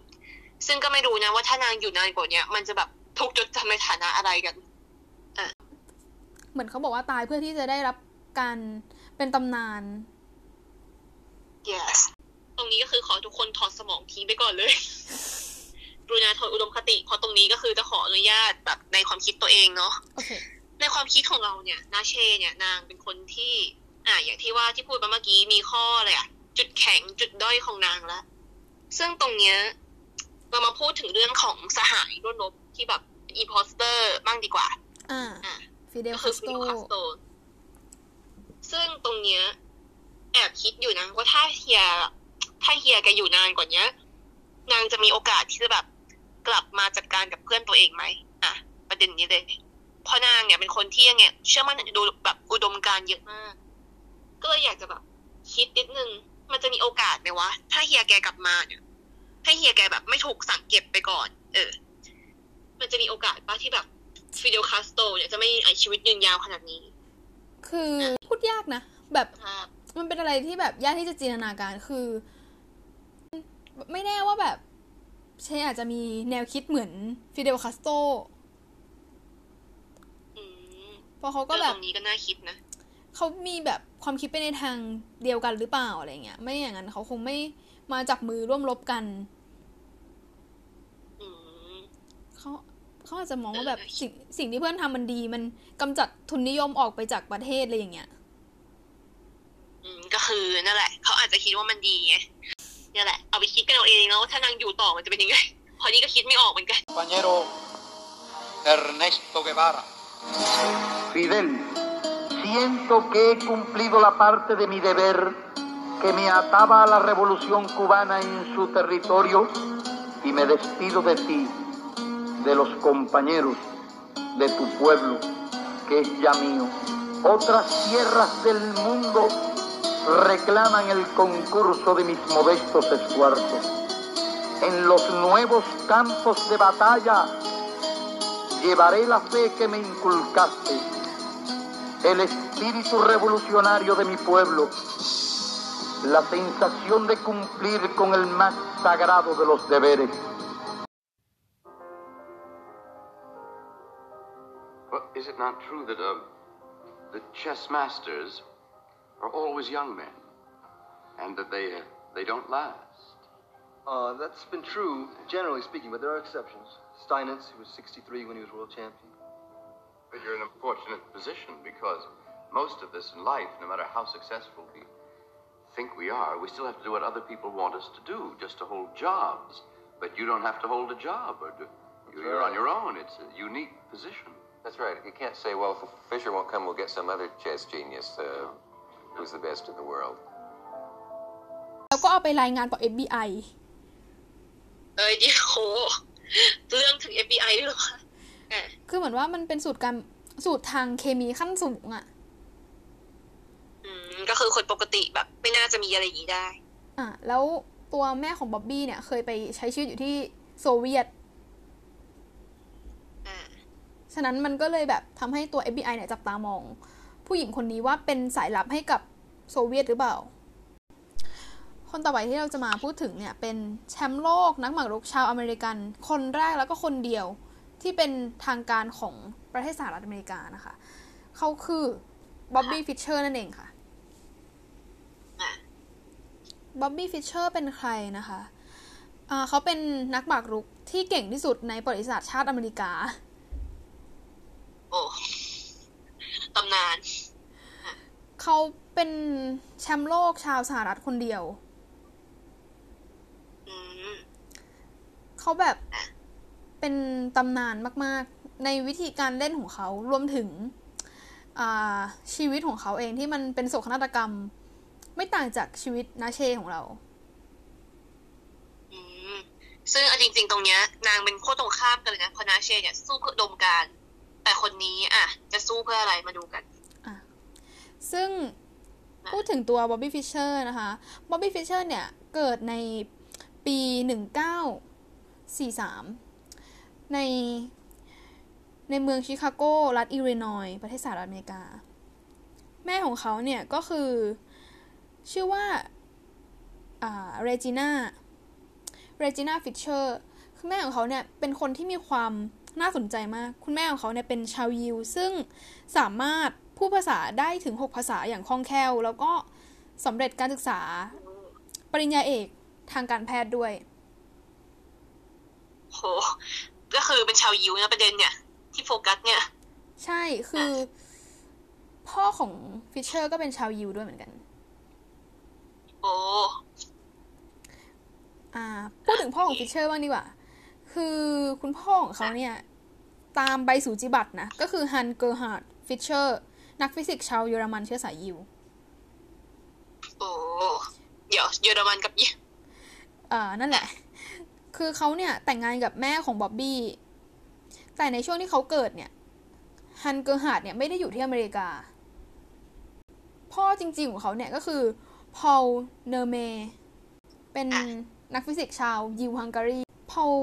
ซึ่งก็ไม่รู้นะว่าถ้านางอยู่นานกว่านี้มันจะแบบถูกจดจำในฐานะอะไรกันอะ
เหมือนเขาบอกว่าตายเพื่อที่จะได้รับการเป็นตำนาน
yes ตรงนี้ก็คือขอทุกคนถอดสมองทิ้งไปก่อนเลยรูนาถอดอุดมคติเพราะตรงนี้ก็คือจะขออนุญาตแบบในความคิดตัวเองเนาะ
okay.
ในความคิดของเราเนี่ยนางเชเนี่ยนางเป็นคนที่ อ่าอย่างที่ว่าที่พูดมาเมื่อกี้มีข้ออะไรอะจุดแข็งจุดด้อยของนางแล้วซึ่งตรงเนี้ยเรามาพูดถึงเรื่องของสหายร่วมรบที่แบบ impostor บ้างดีกว่า
อ่า ฟิเดลคาสโต
ซึ่งตรงเนี้ย แอบคิดอยู่นะว่าถ้าเฮีย ถ้าเฮียแกอยู่นานกว่านี้นางจะมีโอกาสที่จะแบบ กลับมาจัดการกับเพื่อนตัวเองไหมอะ ประเด็นนี้เลยเพราะนางเนี่ยเป็นคนที่ยังไงเชื่อมั่นดูแบบอุดมการเยอะมาก ก็เลยอยากจะแบบ คิดนิดนึง มันจะมีโอกาสไหมวะ ถ้าเฮียแกกลับมาเนี่ยให้เฮียแกแบบไม่ถูกสั่งเก็บไปก่อน เออ มันจะมีโอกาสปะที่แบบ ฟิเดลคาสโตเนี่ยจะไม่ไอ้ชีวิตยืนยาวขนาดนี้
คือพูดยากนะ แบบมันเป็นอะไรที่แบบยากที่จะจินตนาการคือ ไม่แน่ว่าแบบเชอาจจะมีแนวคิดเหมือนฟิเดลคาสโตเพราะเขาก็แบบ
นี้ก็น่าคิดนะ
เขามีแบบความคิดไปในทางเดียวกันหรือเปล่าอะไรเงี้ย ไม่อย่างนั้นเขาคงไม่มาจับมือร่วมรบกันเขา เขาอาจจะมองว่าแบบสิ่งสิ่งที่เพื่อนทำมันดี มันกำจัดทุนนิยมออกไปจากประเทศอะไรอย่างเงี้ย
อืมก็คือนั่นแหละ เขาอาจจะคิดว่ามันดีไงนี่แหละ เอาไปคิดกันเอาเองเนาะถ้านางอยู่ต่อมันจะเป็นยังไง พอนี้ก็คิดไม่ออกเหมือนกัน compañero Ernesto Guevara
Fidel siento que he cumplido la parte de mi deber que me ataba a la revolución cubana en su territorio y me despido de ti de los compañeros de tu pueblo que es ya mío otras tierras del mundo reclaman el concurso de mis modestos esfuerzos. En los nuevos campos de batalla llevaré la fe que me inculcaste, el espíritu revolucionario de mi pueblo, la sensación de cumplir con el más sagrado de los deberes.
Is it not true that uh, the chess masters are always young men, and that they, uh, they don't last.
Uh, that's been true, generally speaking, but there are exceptions. Steinitz, who was 63 when he was world champion.
But you're in a fortunate position because most of this in life, no matter how successful we think we are, we still have to do what other people want us to do, just to hold jobs. But you don't have to hold a job, or do, you're right. on your own. It's a unique position.
That's right. You can't say, well, if Fisher won't come, we'll get some other chess genius. Uh, who's the best in the world
แล้วก็เอาไปรายงานต่อ FBI
เอ้ยดิโหเรื่องถึง FBI ด้วยหรอ
คือเหมือนว่ามันเป็นสูตรการสูตรทางเคมีขั้นสูงอะ
อืมก็คือคนปกติแบบ ไม่น่าจะมีอะไรอย่างนี้ได้
อะ แล้วตัวแม่ของบ๊อบบี้เนี่ย เคยไปใช้ชีวิตอยู่ที่โซเวียต ฉะนั้นมันก็เลยแบบทำให้ตัว FBI เนี่ยจับตามอง ผู้หญิงคนนี้ว่าเป็นสายลับให้กับโซเวียตหรือเปล่า คนต่อไปที่เราจะมาพูดถึงเนี่ยเป็นแชมป์โลกนักหมากรุกชาวอเมริกัน คนแรกแล้วก็คนเดียวที่เป็นทางการของประเทศสหรัฐอเมริกานะคะ เขาคือบ๊อบบี้ฟิชเชอร์นั่นเองค่ะบ๊อบบี้ฟิชเชอร์เป็นใครนะคะเขาเป็นนักหมากรุกที่เก่งที่สุดในประวัติศาสตร์ชาติอเมริกา
โอ้ตำนาน
เขาเป็นแชมป์โลกชาวสหรัฐคนเดียวเขาแบบเป็นตำนานมาก ๆ ในวิธีการเล่นของเขารวมถึงชีวิตของเขาเองที่มันเป็นโศกนาฏกรรม ไม่ต่างจากชีวิตนาเชของเรา
ซึ่งจริง ๆ ตรงเนี้ย นางเป็นโคตรตรงข้ามกันเลยนะพอนาเช่เนี่ยสู้เพื่อดมการ แต่คนนี้อะ จะสู้เพื่ออะไรมาดูกันอะ
ซึ่งพูดถึงตัวบ๊อบบี้ฟิชเชอร์นะคะบ๊อบบี้ฟิชเชอร์เนี่ยเกิดในปี1943ในในเมืองชิคาโก รัฐอิลลินอยประเทศสหรัฐอเมริกา แม่ของเขาเนี่ยก็คือ ชื่อว่าอ่าเรจิน่า เรจิน่าฟิชเชอร์ คือแม่ของเขาเนี่ยเป็นคนที่มีความ น่าสนใจมาก คุณแม่ของเขาเนี่ยเป็นชาวยิว ซึ่งสามารถพูดภาษาได้ถึง 6 ภาษาอย่างคล่องแคล่ว แล้วก็สำเร็จการศึกษาปริญญาเอกทางการแพทย์ด้วย
โห ก็คือเป็นชาวยิวนะประเด็นเนี่ย ที่โฟกัสเนี่ย
ใช่คือ พ่อของฟิชเชอร์ก็เป็นชาวยิวด้วยเหมือนกัน
โอ้
อ่า พูดถึงพ่อของฟิชเชอร์บ้างดีกว่า คือคุณพ่อของเขาเนี่ย ตามใบสูติบัตรนะ ก็คือฮันส์เกอร์ฮาร์ดฟิชเชอร์ นักฟิสิกส์ชาวเยอรมันเชื้อสายยิว
โอ้ เดี๋ยวเยอรมันกับยิว
อ่านั่นแหละ คือเขาเนี่ยแต่งงานกับแม่ของบ๊อบบี้ แต่ในช่วงที่เขาเกิดเนี่ย ฮันส์เกอร์ฮาร์ดเนี่ยไม่ได้อยู่ที่อเมริกา พ่อจริง ๆ ของเขาเนี่ยก็คือพอลเนอร์เม เป็นนักฟิสิกส์ชาวยิวฮังการีพอล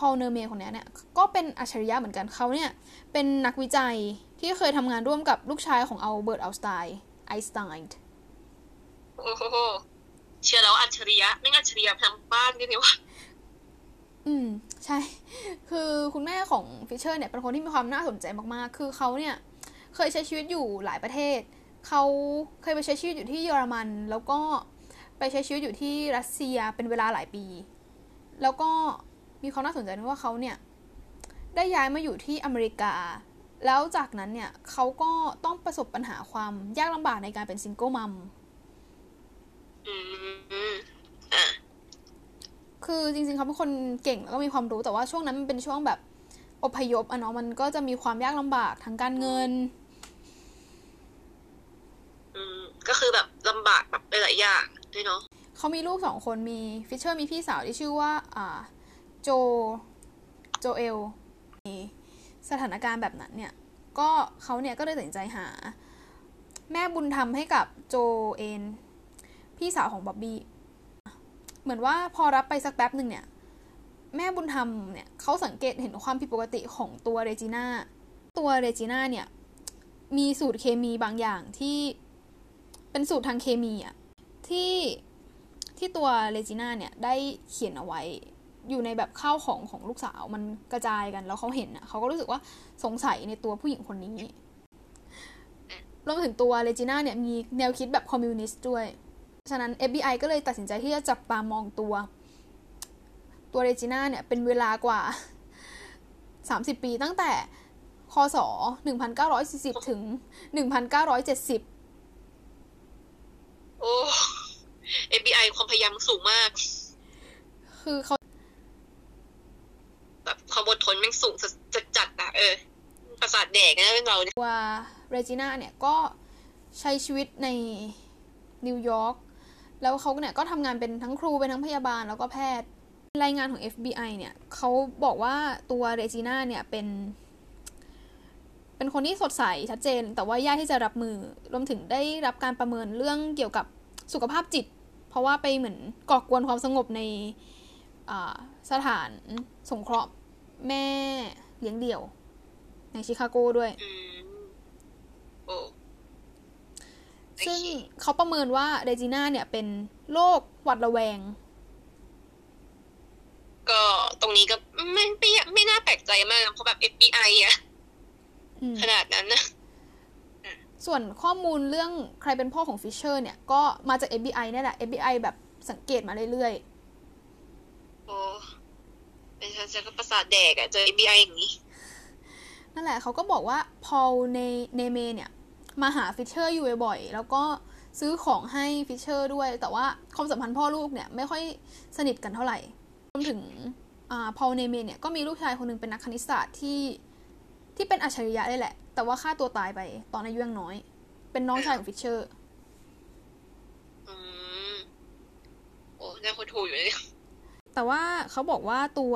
พอลเนอร์เมคนนี้เนี่ยก็เป็นอัจฉริยะเหมือนกันเขาเนี่ยเป็นนักวิจัยที่เคยทำงานร่วมกับลูกชายของอัลเบิร์ตอัลสไตน์ไอสไตน์
โอ้โหเชื่อแล้วอัจฉริยะไม่อัจฉริยะทางบ้านนี่เลยวะ
อืม ใช่ คือคุณแม่ของฟิชเชอร์เนี่ยเป็นคนที่มีความน่าสนใจมากๆ คือเขาเนี่ยเคยใช้ชีวิตอยู่หลายประเทศ เขาเคยไปใช้ชีวิตอยู่ที่เยอรมัน แล้วก็ไปใช้ชีวิตอยู่ที่รัสเซียเป็นเวลาหลายปี แล้วก็ มีความน่าสนใจว่าเขาเนี่ยได้ย้ายมาอยู่ที่อเมริกา แล้วจากนั้นเนี่ยเขาก็ต้องประสบปัญหาความยากลำบากในการเป็นซิงเกิลมัมคือจริงๆเขาเป็นคนเก่งแล้วก็มีความรู้แต่ว่าช่วงนั้นมันเป็นช่วงแบบอพยพอะเนาะมันก็จะมีความยากลำบากทางการเงิน
อืมก็คือแบบลำบากแบบหลายอย่างด้วยเนาะ
เขามีลูกสองคนมีฟิชเชอร์มีพี่สาวที่ชื่อว่า อ่า โจ โจแอนสถานการณ์แบบนั้นเนี่ย ก็เขาเนี่ยก็เลยตัดสินใจหา แม่บุญธรรมให้กับโจแอนพี่สาวของบ๊อบบี้ เหมือนว่าพอรับไปสักแป๊บหนึ่งเนี่ย แม่บุญธรรมเนี่ยเขาสังเกตเห็นความผิดปกติของตัวเรจิน่า ตัวเรจิน่าเนี่ย มีสูตรเคมีบางอย่างที่เป็นสูตรทางเคมีอะที่ที่ตัวเรจิน่าเนี่ยได้เขียนเอาไว้ อยู่ในแบบข้าวของของลูกสาวมันกระจายกันแล้วเขาเห็นอะเขาก็รู้สึกว่าสงสัยในตัวผู้หญิงคนนี้รวมถึงตัวเรจิน่าเนี่ยมีแนวคิดแบบคอมมิวนิสต์ด้วย ฉะนั้น FBI ก็เลยตัดสินใจที่จะจับตามองตัว ตัวเรจิน่าเนี่ยเป็นเวลากว่า 30 ปีตั้งแต่คศ1940 ถึง 1970
โอ้ FBI ความพยายามสูงมาก
คือเขา
แบบความอดทนม่งสูงจัดจัดอะเออประสาทแดกนะเป็นเราเนี่ย
ว่าเรจิน่าเนี่ยก็ใช้ชีวิตในนิวยอร์กแล้วเขาเนี่ยก็ทำงานเป็นทั้งครูเป็นทั้งพยาบาลแล้วก็แพทย์รายงานของ FBI เนี่ยเขาบอกว่าตัวเรจิน่าเนี่ยเป็น เป็นคนที่สดใสชัดเจน แต่ว่ายากที่จะรับมือรวมถึงได้รับการประเมินเรื่องเกี่ยวกับสุขภาพจิต เพราะว่าไปเหมือนก่อกวนความสงบใน สถานสงเคราะห์แม่เลี้ยงเดี่ยว ในชิคาโกด้วยซึ่งเขาประเมินว่าเรจิน่าเนี่ยเป็นโรคหวัดระแวง
ก็ตรงนี้ก็ไม่ไม่ไม่น่าแปลกใจมากเพราะแบบ FBI อะขนาดนั้นนะ
ส่วนข้อมูลเรื่องใครเป็นพ่อของฟิชเชอร์เนี่ย ก็มาจาก FBI นี่แหละ FBI แบบสังเกตมาเรื่อย
ๆโอ้ เป็นฉันจะก็ประสาทแดกอะเจอ FBI อย่างนี้
นั่นแหละเขาก็บอกว่าพอลในเนเมเนี่ย มาหาฟิชเชอร์อยู่บ่อยๆแล้วก็ซื้อของให้ฟิชเชอร์ด้วย แต่ว่าความสัมพันธ์พ่อลูกเนี่ยไม่ค่อยสนิทกันเท่าไหร่รวมถึงพอลเนเมเนี่ยก็มีลูกชายคนนึงเป็นนักคณิตศาสตร์ที่ที่เป็นอัจฉริยะเลยแหละ แต่ว่าฆ่าตัวตายไปตอนอายุยังน้อย เป็นน้องชายของฟิชเชอร์
อืม โอ้น่าคนถูอยู่เลย
แต่ว่าเขาบอกว่าตัว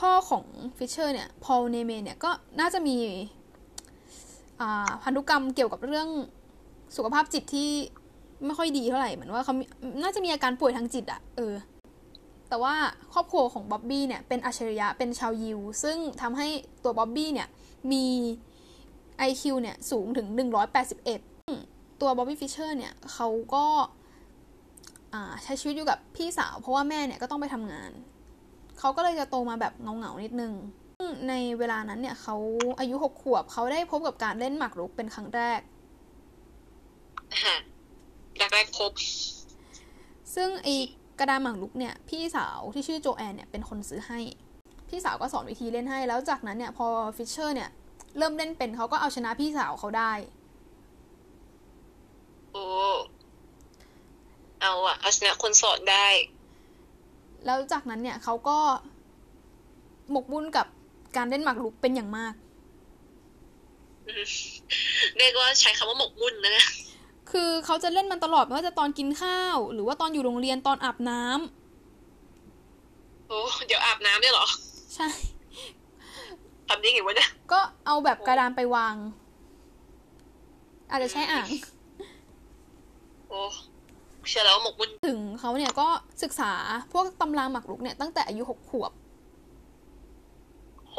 พ่อของฟิชเชอร์เนี่ย พอลเนเมเนี่ย ก็น่าจะมีพันธุกรรมเกี่ยวกับเรื่องสุขภาพจิตที่ไม่ค่อยดีเท่าไหร่ เหมือนว่าเขาน่าจะมีอาการป่วยทางจิตอะเออ แต่ว่าครอบครัวของบ๊อบบี้เนี่ย เป็นอัจฉริยะ เป็นชาวยิว ซึ่งทำให้ตัวบ๊อบบี้เนี่ย มี IQ เนี่ย สูงถึง 181 ตัวบ๊อบบี้ฟิชเชอร์เนี่ย เขาก็ ใช้ชีวิตอยู่กับพี่สาว เพราะว่าแม่เนี่ยก็ต้องไปทำงาน เขาก็เลยจะโตมาแบบเหงาๆนิดนึง ในเวลานั้นเนี่ยเขาอายุหกขวบเขาได้พบกับการเล่นหมากรุกเป็นครั้งแรก
แรกแรกพบ
ซึ่งไอ้กระดานหมากรุกเนี่ย พี่สาวที่ชื่อโจแอนเนี่ยเป็นคนซื้อให้ พี่สาวก็สอนวิธีเล่นให้ แล้วจากนั้นเนี่ยพอฟิชเชอร์เนี่ยเริ่มเล่นเป็นเขาก็เอาชนะพี่สาวเขาได้
โอ้ เอาอะเอาชนะคนสอนได้
แล้วจากนั้นเนี่ยเขาก็หมกบุ่นกับการเล่นหมากรุกเป็นอย่างมาก
เรียกว่าใช้คำว่าหมกมุ่นนะ
คือเขาจะเล่นมันตลอดไม่ว่าจะตอนกินข้าว หรือว่าตอนอยู่โรงเรียนตอนอาบน้ำ
โอ้เดี๋ยวอาบน้ำได้เหรอ ใช่ทำยังไงวะเนี่ย
ก็เอาแบบกระดานไปวาง อาจจะใช้อ่าง
โอ้ เชื่อแล้วหมกมุ่น
ถึงเขาเนี่ยก็ศึกษาพวกตำราหมักรุกเนี่ยตั้งแต่อายุหกขวบ โห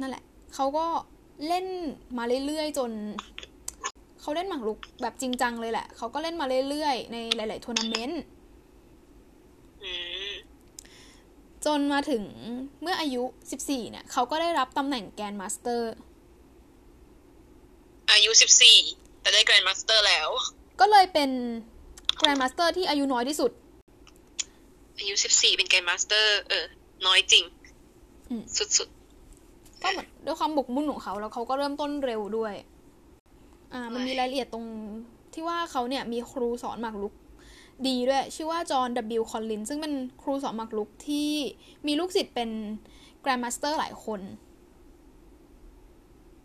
นั่นแหละ เขาก็เล่นมาเรื่อยๆจน เขาเล่นหมากรุกแบบจริงจังเลยแหละ เขาก็เล่นมาเรื่อยๆ ในหลาย ๆทัวร์นาเมนต์จนมาถึงเมื่ออายุ 14 เนี่ย เขาก็ได้รับตำแหน่งแกรนมาสเตอร์
อายุ 14 แต่ได้แกรนด์มาสเตอร์แล้ว
ก็เลยเป็นแกรนด์มาสเตอร์ที่อายุน้อยที่สุด
อายุ14เป็นแกรนด์มาสเตอร์ เออ น้อยจริง สุด
ก็เหมือนด้วยความหมกมุ่นของเขาแล้วเขาก็เริ่มต้นเร็วด้วย อ่า มันมีรายละเอียดตรงที่ว่าเขาเนี่ยมีครูสอนหมากรุกดีด้วย ชื่อว่าจอห์น W. คอลลิน ซึ่งเป็นครูสอนหมากรุกที่มีลูกศิษย์เป็นแกรนด์มาสเตอร์หลายคน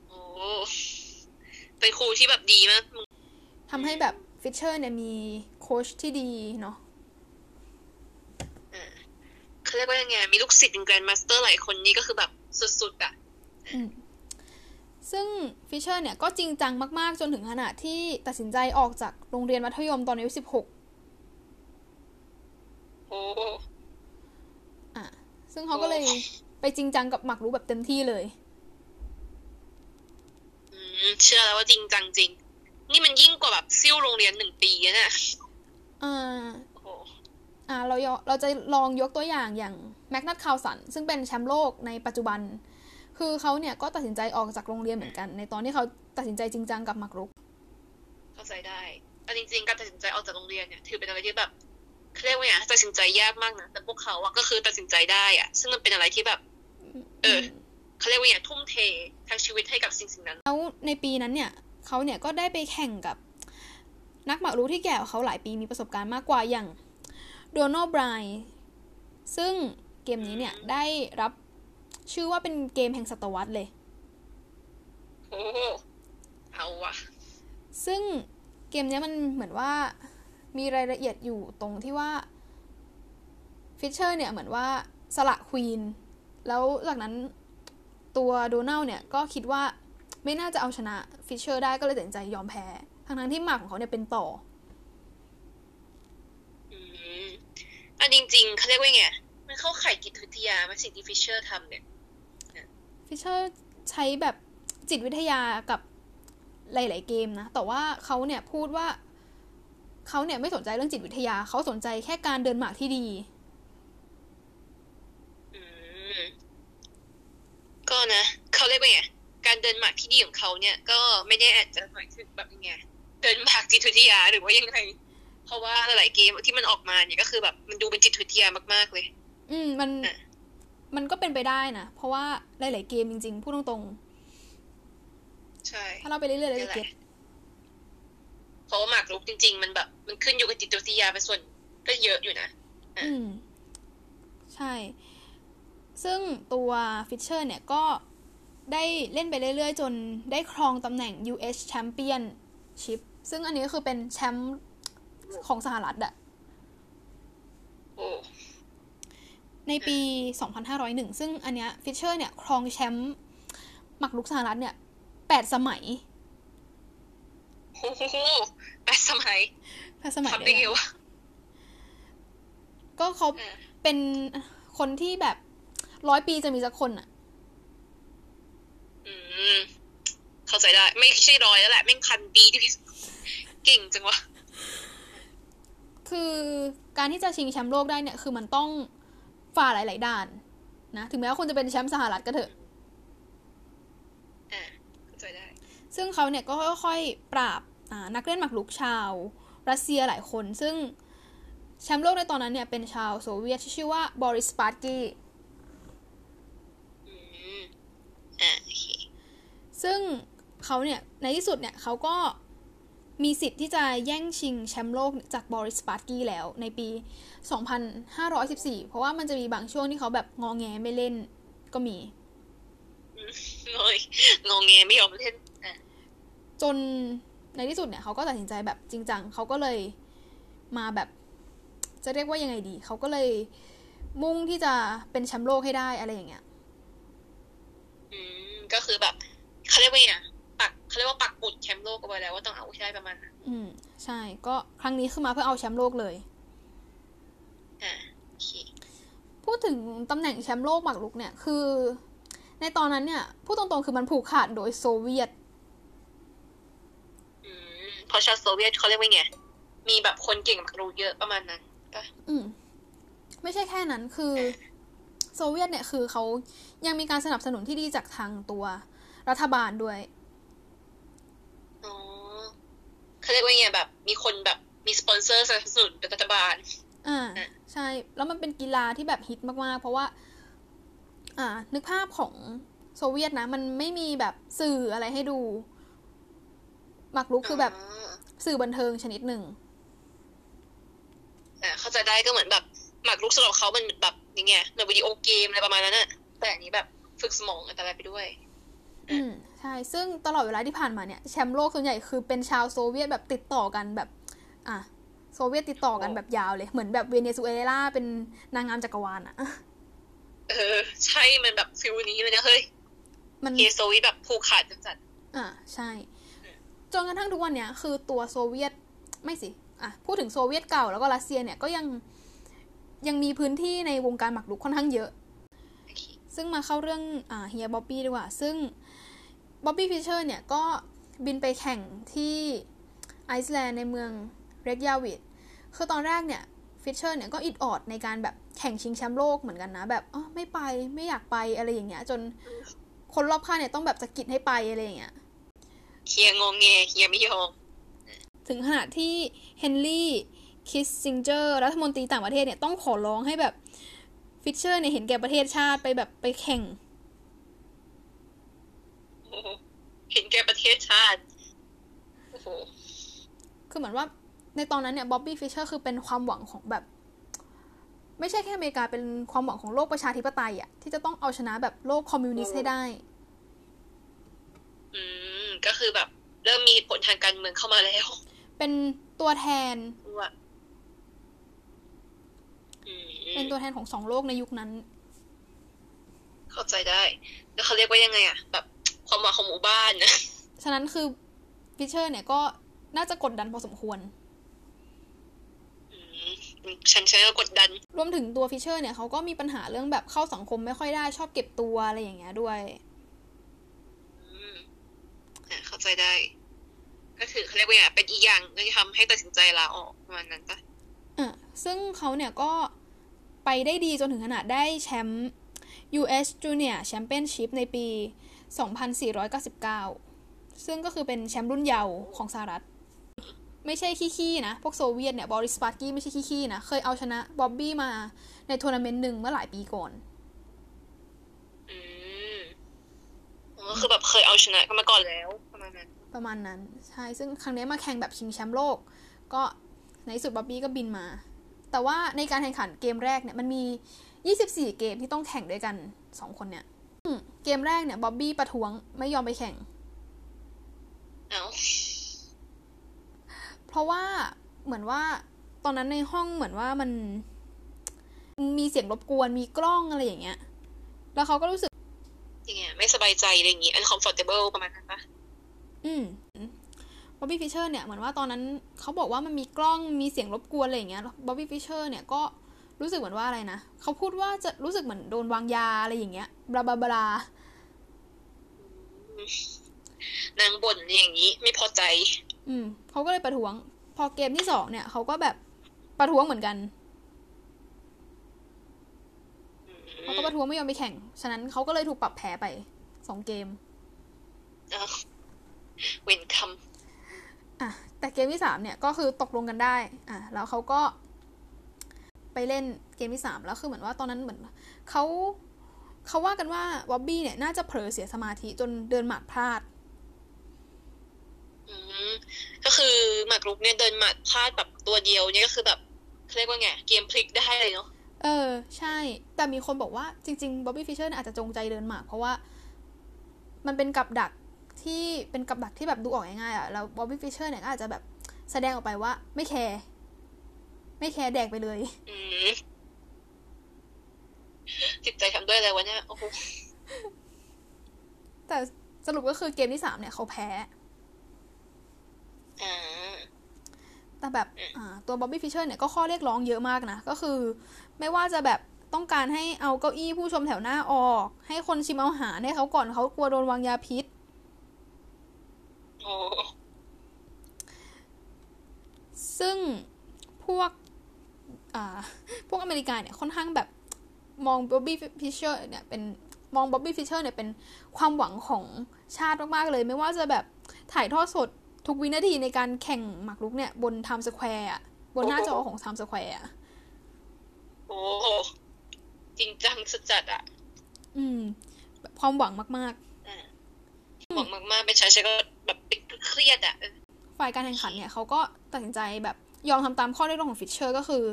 โอ้ เป็นครูที่แบบดีมาก
ทำให้แบบฟิชเชอร์เนี่ยมีโค้ชที่ดีเนาะ
เขาเรียกว่ายังไง มีลูกศิษย์เป็นแกรนด์มาสเตอร์หลายคนนี่ก็คือแบบสุดๆอะ
ซึ่งฟิชเชอร์เนี่ยก็จริงจังมากๆ จนถึงขนาดที่ตัดสินใจออกจากโรงเรียนมัธยมตอนอายุสิบหกโอ้อะ ซึ่งเขาก็เลยไปจริงจังกับหมากรุกแบบเต็มที่เลย
อืม เชื่อแล้วว่าจริงจังจริง นี่มันยิ่งกว่าแบบซิ่วโรงเรียนหนึ่งปีนะ
อ่าอ่าเราเราจะลองยกตัวอย่างอย่างแมกนัตคาวสันซึ่งเป็นแชมป์โลกในปัจจุบัน คือเขาเนี่ยก็ตัดสินใจออกจากโรงเรียนเหมือนกัน ในตอนที่เขาตัดสินใจจริงจังกับมักรุก
เข้าใจได้แต่จริงๆการตัดสินใจออกจากโรงเรียนเนี่ยถือเป็นอะไรที่แบบเรียกว่าไงตัดสินใจยากมากนะแต่พวกเขาอะก็คือตัดสินใจได้อะซึ่งมันเป็นอะไรที่แบบ เออ เขาเรียกว่าไงทุ่มเททั้งชีวิตให้กับสิ่งสิ่งนั้น
แล้วในปีนั้นเนี่ยเขาเนี่ยก็ได้ไปแข่งกับนักหมากรุกที่แก่กว่าเขาหลายปีมีประสบการณ์มากกว่าอย่างโดนัลด์ไบรซึ่งเกมนี้เนี่ยได้รับชื่อว่าเป็นเกมแห่งศตวรรษเลย
โอ้เอาวะ
ซึ่งเกมนี้มันเหมือนว่ามีรายละเอียดอยู่ตรงที่ว่าฟิชเชอร์เนี่ยเหมือนว่าสละ queen แล้วจากนั้น ตัวโดนัลเนี่ยก็คิดว่าไม่น่าจะเอาชนะฟิชเชอร์ได้ก็เลยตัดสินใจยอมแพ้ ทั้งทั้งที่หมากของเขาเนี่ยเป็นต่อ
อืมอันจริงๆเขาเรียกว่าไง มันเข้าข่ายจิตวิทยามาสิ่งที่ฟิชเชอร์ทำเนี่ย
ฟิชเชอร์ใช้แบบจิตวิทยากับหลาย ๆ เกมนะ แต่ว่าเขาเนี่ยพูดว่าเขาเนี่ยไม่สนใจเรื่องจิตวิทยา เขาสนใจแค่การเดินหมากที่ดี
ก็นะเขาเรียกว่าไงการเดินหมากที่ดีของเขาเนี่ยก็ไม่ได้อาจจะหมายถึงแบบยังไงเดินหมากจิตวิทยาหรือว่ายังไง เพราะว่าหลายเกมที่มันออกมาเนี่ยก็คือแบบมันดูเป็นจิตวิทยามากๆเลย
อืมมันมันก็เป็นไปได้นะ เพราะว่าหลาย ๆ เกมจริง ๆ พูดตรง
ๆ ใช่
ถ้าเราไปเรื่อยๆเราจะเก็ต
เพราะว่าหมากรุกจริง ๆ มันแบบ มันขึ้นอยู่กับจิตวิทยาไปส่วนก็เยอะอยู่นะ
อืม ใช่ ซึ่งตัวฟิชเชอร์ เนี่ยก็ ได้เล่นไปเรื่อยๆ จนได้ครองตำแหน่ง US Championship ซึ่งอันนี้ก็คือเป็นแชมป์ของสหรัฐอะในปี 2501 ซึ่งอันเนี้ยฟิชเชอร์เนี่ย ครองแชมป์หมากรุกสหรัฐเนี่ยแปดสมัย
โอ้โหแปดสมัย
แปดสมัยได้ไงวะก็เขาเป็นคนที่แบบร้อยปีจะมีสักคนอะ
อืมเข้าใจได้ ไม่ใช่ร้อยแล้วแหละไม่คันปีที่เก่งจังวะ
คือการที่จะชิงแชมป์โลกได้เนี่ย คือมันต้องฝ่าหลาย ๆ ด่าน นะถึงแม้ว่าคุณจะเป็นแชมป์สหรัฐก็เถอะซึ่งเขาเนี่ยก็ค่อยๆ ปราบนักเล่นหมากรุกชาว รัสเซียหลายคน ซึ่งแชมป์โลกในตอนนั้นเนี่ย เป็นชาวโซเวียตที่ชื่อว่าบอริสสปาสกี้ ซึ่งเขาเนี่ยในที่สุดเนี่ยเขาก็มีสิทธิ์ที่จะแย่งชิงแชมป์โลกจากบอริสสปาสกี้แล้วในปี 2514 เพราะว่ามันจะมีบางช่วงที่เขาแบบงอแงไม่เล่นก็มี
งงงแงไม่ยอมเล่น
จนในที่สุดเนี่ยเขาก็ตัดสินใจแบบจริงจังเขาก็เลยมาแบบ จะเรียกว่ายังไงดี เขาก็เลยมุ่งที่จะเป็นแชมป์โลกให้ได้อะไรอย่างเงี้ย
อืม ก็คือแบบ เขาเรียกว่าไงปักเขาเรียกว่าปักปุดแชมป์โลกเอาไว้แล้วว่าต้องเอาใช่ประมาณนั้น
อืม ใช่ ก็ครั้งนี้คือมาเพื่อเอาแชมป์โลกเลย
อ่า
พูดถึงตำแหน่งแชมป์โลกหมากรุกเนี่ยคือ ในตอนนั้นเนี่ยพูดตรงๆคือมันผูกขาดโดยโซเวียต
เพราะชาติโซเวียตเขาเรียกว่าไง มีแบบคนเก่งหมากรุกเยอะประมาณนั้นปะ
อืม ไม่ใช่แค่นั้นคือโซเวียตเนี่ยคือเขายังมีการสนับสนุนที่ดีจากทางตัว รัฐบาลด้วย
อ๋อเขาเรียกว่าไงแบบ มีคนแบบมีสปอนเซอร์สนับสนุนรัฐบาล
อ่า ใช่ แล้วมันเป็นกีฬาที่แบบฮิตมากๆ เพราะว่า อ่า นึกภาพของโซเวียตนะ มันไม่มีแบบสื่ออะไรให้ดูหมากรุกคือแบบสื่อบันเทิงชนิดหนึ่ง
อ่าเข้าใจได้ก็เหมือนแบบหมากรุกสำหรับเขามันแบบยังไงเหมือนวิดีโอเกมอะไรประมาณนั้นอะแต่อันนี้แบบฝึกสมองอันตรายไปด้วย
อืมใช่ ซึ่งตลอดเวลาที่ผ่านมาเนี่ยแชมป์โลกส่วนใหญ่คือเป็นชาวโซเวียตแบบติดต่อกันแบบ อะโซเวียตติดต่อกันแบบยาวเลย เหมือนแบบเวเนซุเอลาเป็นนางงามจักรวาลอะ
เออ ใช่ มันแบบ feel นี้เลยนะเฮ้ย มันเฮ้ยโซเวียตแบบผูกขาดจัด
อ่าใช่ จนกระทั่งทุกวันเนี้ยคือตัวโซเวียตไม่สิ อะ พูดถึงโซเวียตเก่าแล้วก็รัสเซียเนี่ยก็ยังยังมีพื้นที่ในวงการหมากรุกค่อนข้างเยอะ ซึ่งมาเข้าเรื่องอ่าเฮียบ๊อบบี้ดีกว่า ซึ่ง บ๊อบบี้ฟิชเชอร์เนี่ยก็บินไปแข่งที่ไอซ์แลนด์ในเมืองเรคยาวิกคือตอนแรกเนี่ยฟิชเชอร์เนี่ยก็อิดออดในการแบบแข่งชิงแชมป์โลกเหมือนกันนะ แบบอ๋อไม่ไปไม่อยากไปอะไรอย่างเงี้ย จนคนรอบข้างเนี่ยต้องแบบสะกิดให้ไปอะไรอย่างเงี้ย
เฮียงอแงเฮียไม่ยอม
ถึงขนาดที่เฮนรี่คิสซิงเจอร์รัฐมนตรีต่างประเทศเนี่ยต้องขอร้องให้แบบฟิชเชอร์เนี่ยเห็นแก่ประเทศชาติไปแบบไปแข่ง
เห็นแก่ประเทศชาติโอ้โห
คือเหมือนว่าในตอนนั้นเนี่ยบ๊อบบี้ฟิชเชอร์คือเป็นความหวังของแบบ ไม่ใช่แค่อเมริกาเป็นความหวังของโลกประชาธิปไตยอะที่จะต้องเอาชนะแบบโลกคอมมิวนิสต์ให้ได้
อืม ก็คือแบบเริ่มมีผลทางการเมืองเข้ามาแล้ว
เป็นตัวแทนว่าเป็นตัวแทนของสองโลกในยุคนั้น
เข้าใจได้ แล้วเขาเรียกว่ายังไงอะแบบ ความหวังของหมู่บ้านนะ
ฉะนั้นคือฟิชเชอร์เนี่ยก็น่าจะกดดันพอสมควร
ฉันใช้ก็กดดัน
รวมถึงตัวฟิชเชอร์เนี่ยเขาก็มีปัญหาเรื่องแบบเข้าสังคมไม่ค่อยได้ชอบเก็บตัวอะไรอย่างเงี้ยด้วย
เข้าใจได้ ก็คือเขาเรียกว่าเป็นอีกอย่างที่ทำให้ตัดสินใจลาออกประมาณนั้นปะ
อะซึ่งเขาเนี่ยก็ไปได้ดีจนถึงขนาดได้แชมป์ US Junior Championship ในปี 2499 ซึ่งก็คือเป็นแชมป์รุ่นเยาว์ของสหรัฐ ไม่ใช่ขี้ๆนะ พวกโซเวียตเนี่ย บอริสสปาสกี้ไม่ใช่ขี้ๆนะ เคยเอาชนะบ๊อบบี้มาในทัวร์นาเมนต์หนึ่งเมื่อหลายปีก่อน
ก็คือแบบเคยเอาชนะกันมาก่อนแล้ว ประมาณนั้น
ประมาณนั้น ใช่ ซึ่งครั้งนี้มาแข่งแบบชิงแชมป์โลก ก็ในสุดบ๊อบบี้ก็บินมา แต่ว่าในการแข่งขันเกมแรกเนี่ยมันมี 24 เกมที่ต้องแข่งด้วยกัน 2 คนเนี่ย เกมแรกเนี่ยบ๊อบบี้ประท้วงไม่ยอมไปแข่ง
เอา
เพราะว่าเหมือนว่าตอนนั้นในห้องเหมือนว่ามันมีเสียงรบกวนมีกล้องอะไรอย่างเงี้ย แล้วเขาก็รู้สึก
อย่างเงี้ย ไม่สบายใจอะไรอย่างงี้ uncomfortable ประมาณนั้นปะ
อืมบ๊อบบี้ฟิชเชอร์เนี่ยเหมือนว่าตอนนั้นเขาบอกว่ามันมีกล้องมีเสียงรบกวนอะไรอย่างเงี้ยบ๊อบบี้ฟิชเชอร์เนี่ยก็ รู้สึกเหมือนว่าอะไรนะเขาพูดว่าจะรู้สึกเหมือนโดนวางยาอะไรอย่างเงี้ย blah blah
blahนางบ่นอย่างนี้ไม่พอใจ
อืมเขาก็เลยประท้วง พอเกมที่สองเนี่ยเขาก็แบบประท้วงเหมือนกันเขาก็ประท้วงไม่ยอมไปแข่ง ฉะนั้นเขาก็เลยถูกปรับแพ้ไปสองเกม
เว้นคำ
อะแต่เกมที่สามเนี่ยก็คือตกลงกันได้ อะ แล้วเขาก็ ไปเล่นเกมที่สามแล้วคือเหมือนว่าตอนนั้นเหมือนเขาเขาว่ากันว่าวอบบี้เนี่ยน่าจะเผลอเสียสมาธิจนเดินหมากพลาด
ก็คือหมากรุกเนี่ยเดินหมัดพลาดแบบตัวเดียวเนี่ยก็คือแบบเรียกว่าไงเกมพลิกได้เลยเนาะ
เออ ใช่ แต่มีคนบอกว่าจริงๆบ๊อบบี้ฟิชเชอร์อาจจะจงใจเดินหมาก เพราะว่ามันเป็นกับดักที่เป็นกับดักที่แบบดูออกง่ายๆอะแล้วบ๊อบบี้ฟิชเชอร์เนี่ยก็อาจจะแบบแสดงออกไปว่าไม่แคร์ ไม่แคร์แดกไปเลย
จิตใจทำด้วยอะไรวะเนี่ยโอ้โห
แต่สรุปก็คือเกมที่สามเนี่ยเขาแพ้แต่แบบตัวบ๊อบบี้ฟิชเชอร์เนี่ยก็ข้อเรียกร้องเยอะมากนะ ก็คือ ไม่ว่าจะแบบต้องการให้เอาเก้าอี้ผู้ชมแถวหน้าออก ให้คนชิมอาหารให้เขาก่อนเขากลัวโดนวางยาพิษซึ่งพวก พวกอเมริกาเนี่ยค่อนข้างแบบมองบ๊อบบี้ฟิชเชอร์เนี่ยเป็นมองบ๊อบบี้ฟิชเชอร์เนี่ยเป็นความหวังของชาติมาก ๆ เลย ไม่ว่าจะแบบถ่ายทอดสดทุกวินาทีในการแข่งหมากรุกเนี่ย บนไทม์สแควร์อะบนหน้าจอของไทม์สแควร์อะ
โอ้จริงจังสุดจัดอะ
อืม ความหวังมาก
ๆหวังมากๆเป็นชายชก็แบบเครียดอะ
ฝ่ายการแข่งขันเนี่ยเขาก็ตัดสินใจแบบ ยอมทำตามข้อเรียกร้องของฟิชเชอร์ก็คือ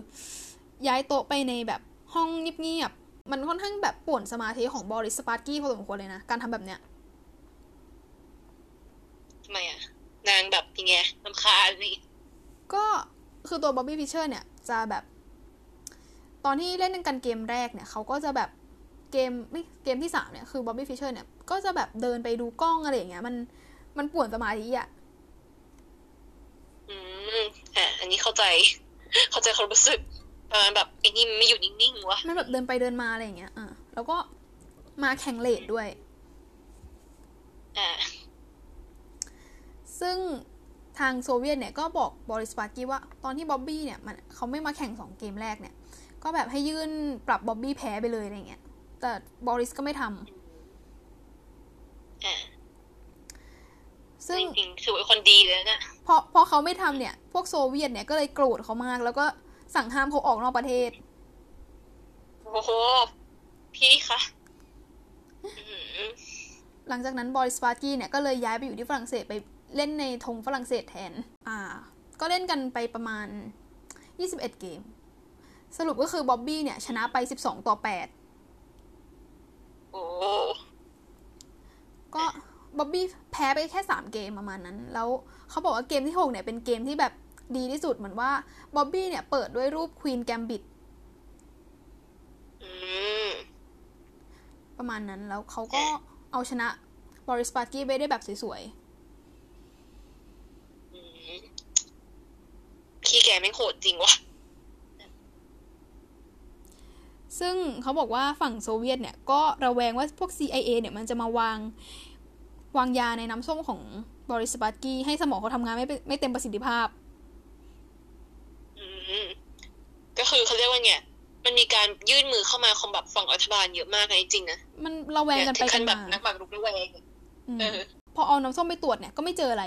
ย้ายโต๊ะไปในแบบห้องเงียบๆมันค่อนข้างแบบป่วนสมาธิของบอริสสปาสกี้พอสมควรเลยนะการทำแบบเนี้ย
ทำไมอะนางแบบยังไงรำคาญนี่
ก็คือตัวบ๊อบบี้ฟิชเชอร์เนี่ยจะแบบ ตอนที่เล่นกันเกมแรกเนี่ยเขาก็จะแบบเกมไม่เกมที่สามเนี่ยคือบ๊อบบี้ฟิชเชอร์เนี่ยก็จะแบบเดินไปดูกล้องอะไรอย่างเงี้ยมันมันป่วนสมาธิอะ
อืมอะอันนี้เข้าใจ เข้าใจความรู้สึกประมาณแบบไอ้นี่ไม่อยู่นิ่งๆวะ
มันแบบเดินไปเดินมาอะไรอย่างเงี้ยอะแล้วก็มาแข่ง late ด้วยอ่าซึ่งทางโซเวียตเนี่ยก็บอกบอริส สปาสกี้ว่าตอนที่บ๊อบบี้เนี่ยมันเขาไม่มาแข่งสองเกมแรกเนี่ย ก็แบบให้ยื่นปรับบ๊อบบี้แพ้ไปเลยอะไรเงี้ย แต่บอริสก็ไม่ทำ
ซึ่งจริงๆถือว่าคนดีเลยนะ
พอพอเขาไม่ทำเนี่ย พวกโซเวียตเนี่ยก็เลยโกรธเขามาก แล้วก็สั่งห้ามเขาออกนอกประเทศ
โอ้โห พี่คะ
หลังจากนั้นบริสปาร์กี้เนี่ยก็เลยย้ายไปอยู่ที่ฝรั่งเศสไปเล่นในธงฝรั่งเศสแทน อ่า ก็เล่นกันไปประมาณ 21 เกม สรุปก็คือบ๊อบบี้เนี่ย ชนะไป 12 ต่อ 8 โอ้ ก็บ๊อบบี้แพ้ไปแค่ 3 เกมประมาณนั้น แล้ว เขาบอกว่าเกมที่ 6 เนี่ย เป็นเกมที่แบบดีที่สุดเหมือนว่าบ๊อบบี้เนี่ย เปิดด้วยรูปควีนแกมบิดประมาณนั้นแล้วเขาก็เอาชนะบริสปาร์กี้ไปได้แบบสวยๆ
พี่แกไม่โหดจริงวะ
ซึ่งเขาบอกว่าฝั่งโซเวียตเนี่ย ก็ระแวงว่าพวก CIA เนี่ย มันจะมาวางวางยาในน้ำส้มของ บอริส สปาสกี้ให้สมองเขาทำงานไม่ไม่เต็มประสิทธิภาพ
อืมก็คือเขาเรียกว่าไงมันมีการยื่นมือเข้ามาของแบบฝั่งรัฐบาลเยอะมากนะจริงนะ
มันระแวงกันไปกัน
มานักหมากรุกระแวง
พอเอาน้ำส้มไปตรวจเนี่ยก็ไม่เจออะไร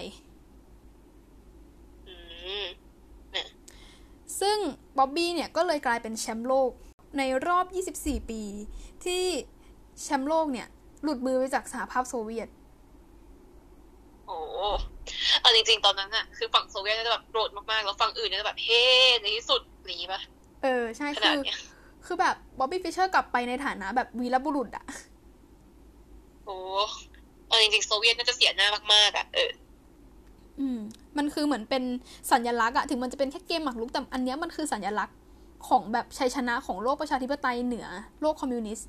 ซึ่งบ๊อบบี้เนี่ยก็เลยกลายเป็นแชมป์โลกในรอบ 24 ปี ที่แชมป์โลกเนี่ย หลุดมือไปจากสหภาพโซเวียต
โอ้เอาจริงๆตอนนั้นอะคือฝั่งโซเวียตจะแบบโกรธมากๆ แล้วฝั่งอื่นจะแบบเฮ้ในที่สุดนี้ปะ
เออ ใช่คือคือแบบบ๊อบบี้ฟิชเชอร์กลับไปในฐานะแบบวีรบุรุษอะ
โอ้เอาจริงๆโซเวียตน่าจะเสียหน้ามากๆอะเออ
อืม มันคือเหมือนเป็นสัญลักษณ์อะถึงมันจะเป็นแค่เกมหมากรุกแต่อันนี้มันคือสัญลักษณ์ของแบบชัยชนะของโลกประชาธิปไตยเหนือ โลกคอมมิวนิสต์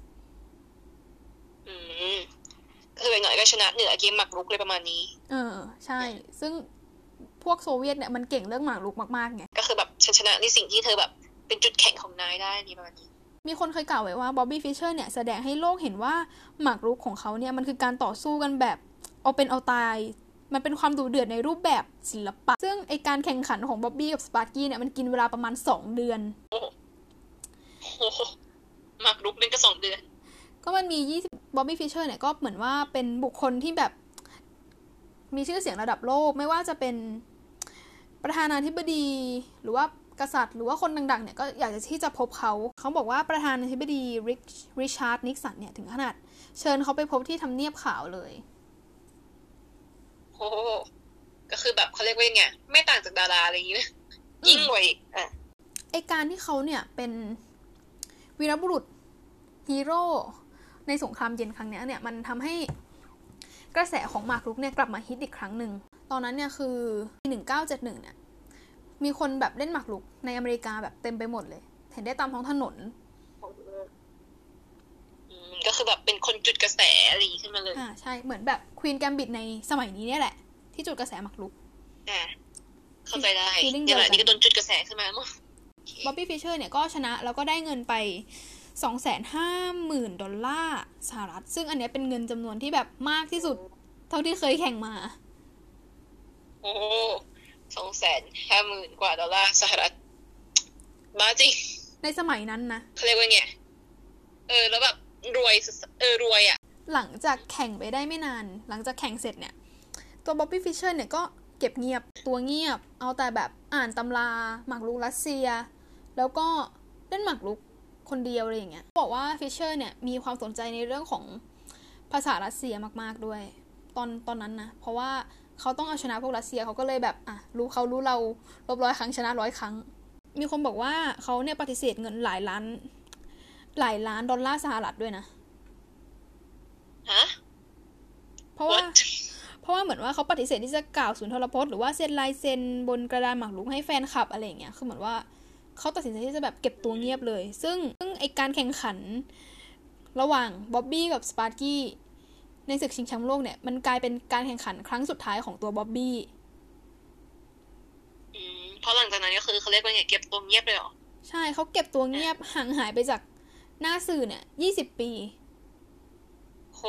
อืมคือ เป็นหน่อยก็ชนะเหนือเกมหมากรุกเลยประมาณนี้
เออ ใช่ ซึ่งพวกโซเวียตเนี่ยมันเก่งเรื่องหมากรุกมากๆไง
ก็คือแบบชนะในสิ่งที่เธอแบบเป็นจุดแข็งของนายได้นี่ประมาณนี้
มีคนเคยกล่าวไว้ว่าบ๊อบบี้ฟิชเชอร์เนี่ยแสดงให้โลกเห็นว่าหมากรุกของเขาเนี่ยมันคือการต่อสู้กันแบบเอาเป็นเอาตาย มันเป็นความดุเดือดในรูปแบบศิลปะ ซึ่งไอการแข่งขันของบ๊อบบี้กับสปาสกี้เนี่ยมันกินเวลาประมาณสองเดือนโอ้
โหมากรุกเล่นก็สองเดือน
ก็มันมียี่สิบบ๊อบบี้ฟิชเชอร์เนี่ยก็เหมือนว่าเป็นบุคคลที่แบบมีชื่อเสียงระดับโลกไม่ว่าจะเป็นประธานาธิบดีหรือว่ากษัตริย์ หรือว่าคนดังๆเนี่ยก็อยากจะที่จะพบเขา เขาบอกว่าประธานาธิบดีริชริชาร์ดนิกสันเนี่ยถึงขนาด เชิญเขาไปพบที่ทำเนียบขาวเลย
โอ้ก็คือแบบเขาเรียกว่าไงไม่ต่างจากดาราอะไรอย่างนี้นะยิ่งกว่าอีกอะ
ไอการที่เขาเนี่ยเป็นวีรบุรุษฮีโร่ ในสงครามเย็นครั้งนี้เนี่ยมันทำให้กระแสของมาร์กลุกเนี่ยกลับมาฮิตอีกครั้งหนึ่ง ตอนนั้นเนี่ยคือปีหนึ่งเก้าเจ็ดหนึ่งเนี่ยมีคนแบบเล่นหมากรุกในอเมริกาแบบเต็มไปหมดเลย เห็นได้ตามท้องถนน
ก็คือแบบเป็นคนจุดกระแสอะไรขึ้นมาเลย
อ่าใช่ เหมือนแบบควีนแกมบิดในสมัยนี้เนี่ยแหละ ที่จุดกระแสหมากรุก
อ่าเข้าใจได้เนี่ยแหละนี่ก็โดนจุดกระแสขึ้นมามั้ง
บ๊อบบี้ฟิชเชอร์เนี่ยก็ชนะแล้วก็ได้เงินไป สองแสนห้าหมื่นดอลลาร์สหรัฐ ซึ่งอันนี้เป็นเงินจำนวนที่แบบมากที่สุด เท่าที่เคยแข่งมา
โอ้สองแสนห้าหมื่นกว่าดอลลาร์สหรัฐบ้าจริง
ในสมัยนั้นนะ
เขาเรียกว่าไง เออ แล้วแบบรวยเออรวยอะ่ะ
หลังจากแข่งไปได้ไม่นาน หลังจากแข่งเสร็จเนี่ย ตัวบ๊อบบี้ฟิชเชอร์เนี่ยก็เก็บเงียบตัวเงียบ เอาแต่แบบอ่านตำรา หมากรุกรัสเซีย แล้วก็เล่นหมากรุก คนเดียวอะไรอย่างเงี้ยบอกว่าฟิชเชอร์เนี่ยมีความสนใจในเรื่องของภาษารัสเซียมากๆด้วย ตอนตอนนั้นนะเพราะว่าเขาต้องเอาชนะพวกรัสเซียเขาก็เลยแบบอะรู้เขารู้เรารบร้อยครั้งชนะร้อยครั้ง มีคนบอกว่าเขาเนี่ยปฏิเสธเงินหลายล้าน หลายล้านดอลลาร์สหรัฐด้วยนะ
ฮะ
เพราะว่าเพราะว่าเหมือนว่าเขาปฏิเสธที่จะกล่าวสุนทรพจน์หรือว่าเซ็นลายเซ็นบนกระดานหมากรุกให้แฟนคลับอะไรอย่างเงี้ย คือเหมือนว่า เขาตัดสินใจที่จะแบบเก็บตัวเงียบเลย ซึ่งซึ่งไอการแข่งขันระหว่างบ๊อบบี้กับสปาสกี้ในศึกชิงแชมป์โลกเนี่ย มันกลายเป็นการแข่งขันครั้งสุดท้ายของตัวบ๊อบบี้
เพราะหลังจากนั้นก็คือเขาเรียกว่าไงเก็บตัวเงียบเลยเหรอ ใช่
เขาเก็บตัวเงียบห่างหายไปจากหน้าสื่อเนี่ยยี่สิบปี
โห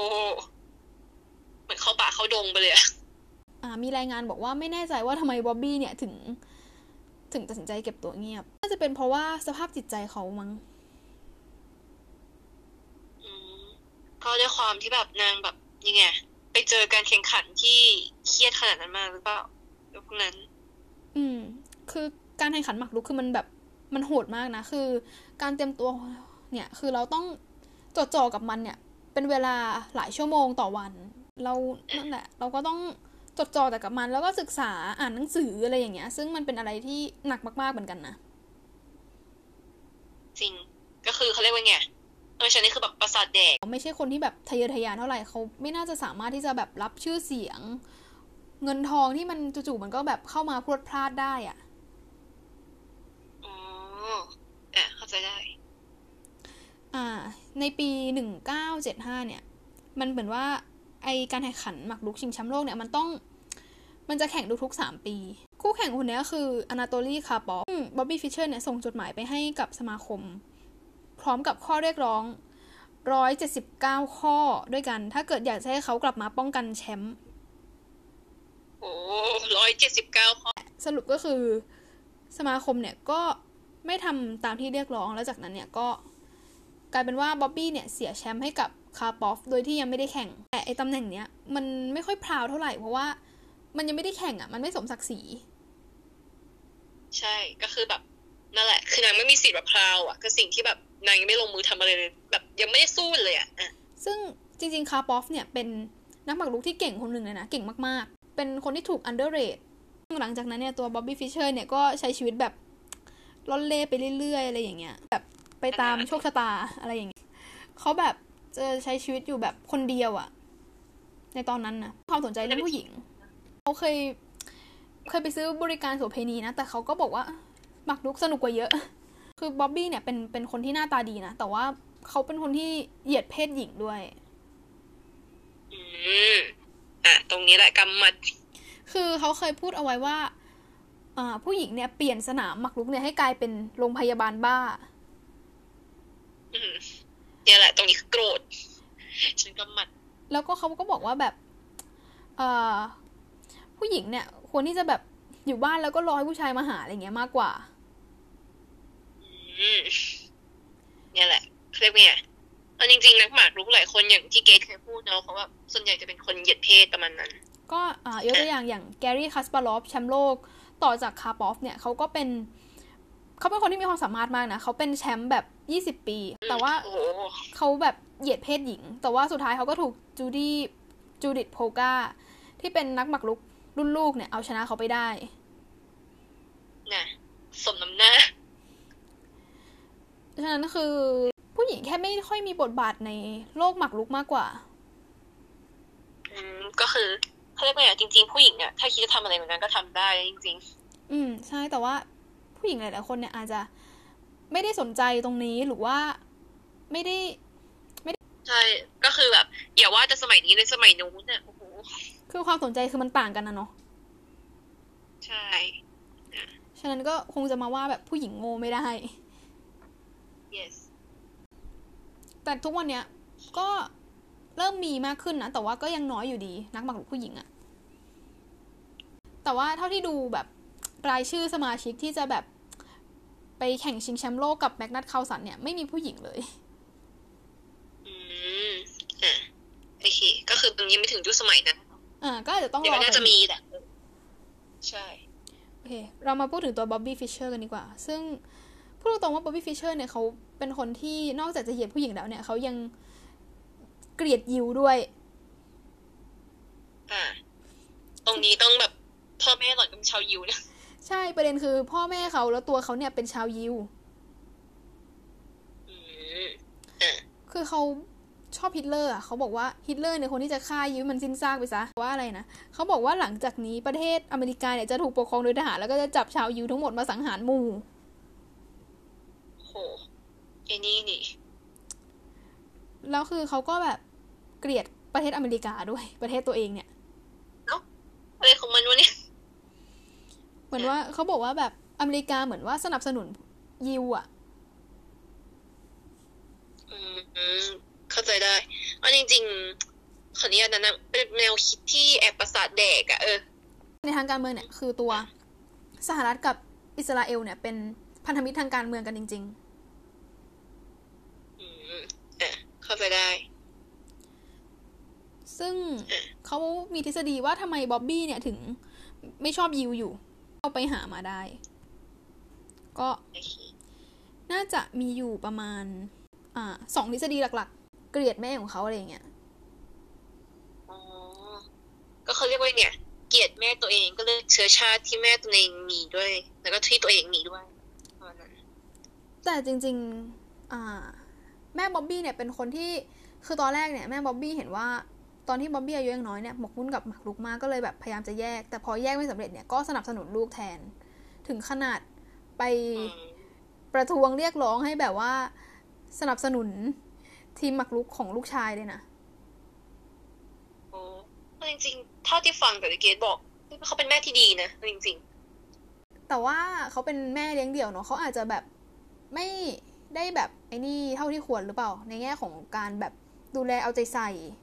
เหมือนเข้าป่าเข้าดงไปเลยอะ
อ่ามีรายงานบอกว่าไม่แน่ใจว่าทำไมบ๊อบบี้เนี่ยถึง ถึงตัดสินใจเก็บตัวเงียบ น่าจะเป็นเพราะว่าสภาพจิตใจเขามั้ง
ก็ด้วยความที่แบบนางแบบยังไงไปเจอการแข่งขันที่เครียดขนาดนั้นมาหรือเปล่าพวกนั้น
อืม คือการแข่งขันหมากรุกคือมันแบบมันโหดมากนะ คือ การเตรียมตัวเนี่ย คือเราต้องจดจ่อกับมันเนี่ย เป็นเวลาหลายชั่วโมงต่อวัน เรานั่นแหละ เราก็ต้อง จดจ่อแต่กับมัน แล้วก็ศึกษาอ่านหนังสืออะไรอย่างเงี้ย ซึ่งมันเป็นอะไรที่หนักมาก ๆเหมือนกันนะ
จริงก็คือเขาเรียกว่าไงเออฉันนี่คือแบบประสาทแดก
ไม่ใช่คนที่แบบทะเยอทะยานเท่าไหร่เขาไม่น่าจะสามารถที่จะแบบรับชื่อเสียง เงินทองที่มันจู่ๆมันก็แบบเข้ามาพรวดพราดได้อะ
อ๋ออะเข้าใจได้
อ่า ในปีหนึ่งเก้าเจ็ดห้าเนี่ย มันเหมือนว่า ไอการแข่งขันหมากรุกชิงแชมป์โลกเนี่ยมันต้องมันจะแข่งทุกๆสามปี คู่แข่งคนนี้คืออนาโตลีคาร์ปอฟบ๊อบบี้ฟิชเชอร์เนี่ยส่งจดหมายไปให้กับสมาคม พร้อมกับข้อเรียกร้องร้อยเจ็ดสิบเก้าข้อด้วยกัน ถ้าเกิดอยากให้เขากลับมาป้องกันแชมป์
โอ้ร้อยเจ็ดสิบเก้าข้อ
สรุปก็คือสมาคมเนี่ยก็ไม่ทำตามที่เรียกร้องแล้วจากนั้นเนี่ยก็กลายเป็นว่าบ๊อบบี้เนี่ยเสียแชมป์ให้กับ คาร์ปอฟโดยที่ยังไม่ได้แข่ง แต่ไอตำแหน่งเนี้ยมันไม่ค่อย proud เท่าไหร่เพราะว่ามันยังไม่ได้แข่งอะ มันไม่สมศักดิ์ศรี
ใช่ก็คือแบบนั่นแหละ คือนางไม่มีสิทธิ์แบบ proud อะ คือสิ่งที่แบบนางยังไม่ลงมือทำอะไรเลยแบบยังไม่ได้สู้เลยอะ
ซึ่งจริงๆคาร์ปอฟเนี่ยเป็นนักหมากรุกที่เก่งคนหนึ่งเลยนะเก่งมากๆ เป็นคนที่ถูก underrate หลังจากนั้นเนี่ยตัวบ๊อบบี้ฟิชเชอร์เนี่ยก็ใช้ชีวิตแบบร่อนเร่ไปเรื่อยๆอะไรอย่างเงี้ย แบบไปตามโชคชะตาอะไรอย่างเงี้ยเขาแบบ จะใช้ชีวิตอยู่แบบคนเดียวอะในตอนนั้นนะความสนใจเรื่องผู้หญิงเขาเคย เคยไปซื้อบริการโสเพณีนะ แต่เขาก็บอกว่าหมักลุกสนุกกว่าเยอะ คือบ๊อบบี้เนี่ยเป็นเป็นคนที่หน้าตาดีนะ แต่ว่าเขาเป็นคนที่เหยียดเพศหญิงด้วย
อืมอะ ตรงนี้แหละกำมัด
คือเขาเคยพูดเอาไว้ว่าอ่าผู้หญิงเนี่ยเปลี่ยนสนามหมักลุกเนี่ยให้กลายเป็นโรงพยาบาลบ้า
อืม เนี่ยแหละ ตรงนี้คือโกรธฉันก็มัด
แล้วก็เขาก็บอกว่าแบบเอ่อผู้หญิงเนี่ย ควรที่จะแบบอยู่บ้านแล้วก็รอให้ผู้ชายมาหาอะไรเงี้ยมากกว่า
เนี่ยแหละเรียกว่าไงเอาจริงๆนักหมากรุกหลายคนอย่างที่เกทเคยพูดเนาะเขาแบบส่วนใหญ่จะเป็นคนเหยียดเพศประมาณนั้น
ก็อ่ายกตัวอย่างอย่างแกรี่คาสปารอฟแชมป์โลกต่อจากคาร์ปอฟเนี่ยเขาก็เป็น เขาเป็นคนที่มีความสามารถมากนะ เขาเป็นแชมป์แบบยี่สิบปี แต่ว่าเขาแบบเหยียดเพศหญิง แต่ว่าสุดท้ายเขาก็ถูกจูดี้จูดิตโพกาที่เป็นนักหมากรุกรุ่นลูกเนี่ย เอาชนะเขาไปได้
นะสมน้ำหน้า
ฉะนั้นคือผู้หญิงแค่ไม่ค่อยมีบทบาทในโลกหมากรุกมากกว่า
อืม ก็คือเขาเรียกว่าอย่างจริง ๆ ผู้หญิงเนี่ยถ้าคิดจะทำอะไรเหมือนกันก็ทำได้จริง
ๆ อืม ใช่แต่ว่า ผู้หญิงหลายๆคนเนี่ยอาจจะไม่ได้สนใจตรงนี้หรือว่าไม่ได้ไม่ได้
ใช่ก็คือแบบอย่าว่าจะสมัยนี้ในสมัยนู้นเนี่ยโอ้โห
คือความสนใจคือมันต่างกันนะเนาะ
ใช่
ฉะนั้นก็คงจะมาว่าแบบผู้หญิงโง่ไม่ได้
yes
แต่ทุกวันเนี้ยก็เริ่มมีมากขึ้นนะ แต่ว่าก็ยังน้อยอยู่ดี นักหมากรุกผู้หญิงอะแต่ว่าเท่าที่ดูแบบรายชื่อสมาชิกที่จะแบบ ไปแข่งชิงแชมป์โลกกับแมกนัสคาร์ลเซนเนี่ย ไม่มีผู้หญิงเลยอื
อืมอะโอเค ก็คือตรงนี้ไม่ถึงยุคสมัยนั้น
อ่า ก็อาจจะต้อง
รอน่าจะมีแหละใช่
โอเค เรามาพูดถึงตัวบ๊อบบี้ฟิชเชอร์กันดีกว่า ซึ่งพูดตรงว่าบ๊อบบี้ฟิชเชอร์เนี่ยเขาเป็นคนที่นอกจากจะเหยียดผู้หญิงแล้วเนี่ยเขายังเกลียดยิวด้วย
อ่า ตรงนี้ต้องแบบพ่อแม่หล่อนเป็นชาวยิวเนี่ย
ใช่ประเด็นคือพ่อแม่เขาแล้วตัวเขาเนี่ยเป็นชาวยิว คือเขาชอบฮิตเลอร์อะเขาบอกว่าฮิตเลอร์เนี่ยคนที่จะฆ่ายิวมันสิ้นซากไปซะว่าอะไรนะเขาบอกว่าหลังจากนี้ประเทศอเมริกาเนี่ยจะถูกปกครองโดยทหารแล้วก็จะจับชาวยิวทั้งหมดมาสังหารหมู่
โหไอ้นี่นี่
แล้วคือเขาก็แบบเกลียดประเทศอเมริกาด้วยประเทศตัวเองเนี่ย
เนาะอะไรของมันวะเนี่ย
เห มือนว่าเขาบอกว่าแบบอเมริกาเหมือนว่าสนับสนุนยิวอะ
อืมเข้าใจได้เอาจริง ๆ ขออนุญาตนะเป็นแนวคิดที่แอบประสาทแดกอะเออ
ในทางการเมืองเนี่ย คือตัวสหรัฐกับอิสราเอลเนี่ย เป็นพันธมิตรทางการเมืองกันจริง
ๆ อืมอะเข้าใจได้
ซึ่งเขามีทฤษฎีว่าทำไมบ๊อบบี้เนี่ยถึงไม่ชอบยิวอยู่ เอาไปหามาได้ ก็น่าจะมีอยู่ประมาณ อ่าสองทฤษฎีหลักเกลียดแม่ของเขาอะไรเงี้ย
อ๋อก็เขาเรียกว่าเนี่ย เกลียดแม่ตัวเองก็เลยเชื้อชาติที่แม่ตัวเองมีด้วย แล้วก็ที่ตัวเองมีด้วย
แต่จริง ๆ อ่า แม่บ๊อบบี้เนี่ยเป็นคนที่คือตอนแรกเนี่ยแม่บ๊อบบี้เห็นว่า ตอนที่บ๊อบบี้อายุยังน้อยเนี่ยหมกมุ่นกับหมากรุกมากก็เลยแบบพยายามจะแยก แต่พอแยกไม่สำเร็จเนี่ยก็สนับสนุนลูกแทน ถึงขนาดไปประท้วงเรียกร้องให้แบบว่าสนับสนุนทีมหมักลุกของลูกชายเลยนะ
โอ้จริงๆเท่าที่ฟังแต่เกดบอกเขาเป็นแม่ที่ดีนะจริง
ๆ แต่ว่าเขาเป็นแม่เลี้ยงเดี่ยวเนาะเขาอาจจะแบบไม่ได้แบบไอ้นี่เท่าที่ควรหรือเปล่า ในแง่ของการแบบดูแลเอาใจใส่เพ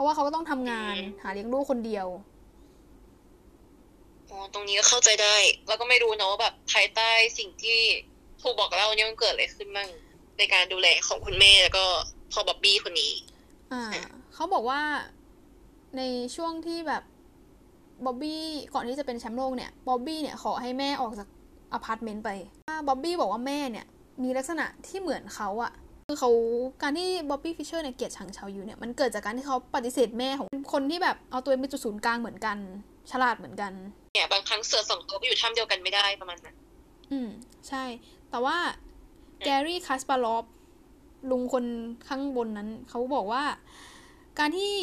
ราะว่าเขาก็ต้องทำงานหาเลี้ยงลูกคนเดียว
อ๋อตรงนี้ก็เข้าใจได้ แล้วก็ไม่รู้นะว่าแบบภายใต้สิ่งที่ถูกบอกเล่าเนี่ยมันเกิดอะไรขึ้นบ้างในการดูแลของคุณแม่แล้วก็พ่อบ๊อบบี้คนนี้
อ่าเขาบอกว่าในช่วงที่แบบบ๊อบบี้ก่อนที่จะเป็นแชมป์โลกเนี่ยบ๊อบบี้เนี่ยขอให้แม่ออกจากอพาร์ตเมนต์ไปบ๊อบบี้บอกว่าแม่เนี่ย มีลักษณะที่เหมือนเขาอะ คือเขาการที่บ๊อบบี้ฟิชเชอร์เนี่ยเกลียดชังชาวยิวเนี่ยมันเกิดจากการที่เขาปฏิเสธแม่ของคนที่แบบเอาตัวเองเป็นจุดศูนย์กลางเหมือนกัน ฉลาดเหมือนกัน
เนี่ยบางครั้งเสือสองตัวไปอยู่ถ้ำเดียวกันไม่ได้ประมาณนั้น
อืมใช่ แต่ว่าแกรี่คาสปารอฟลุงคนข้างบนนั้น เขาบอกว่า การที่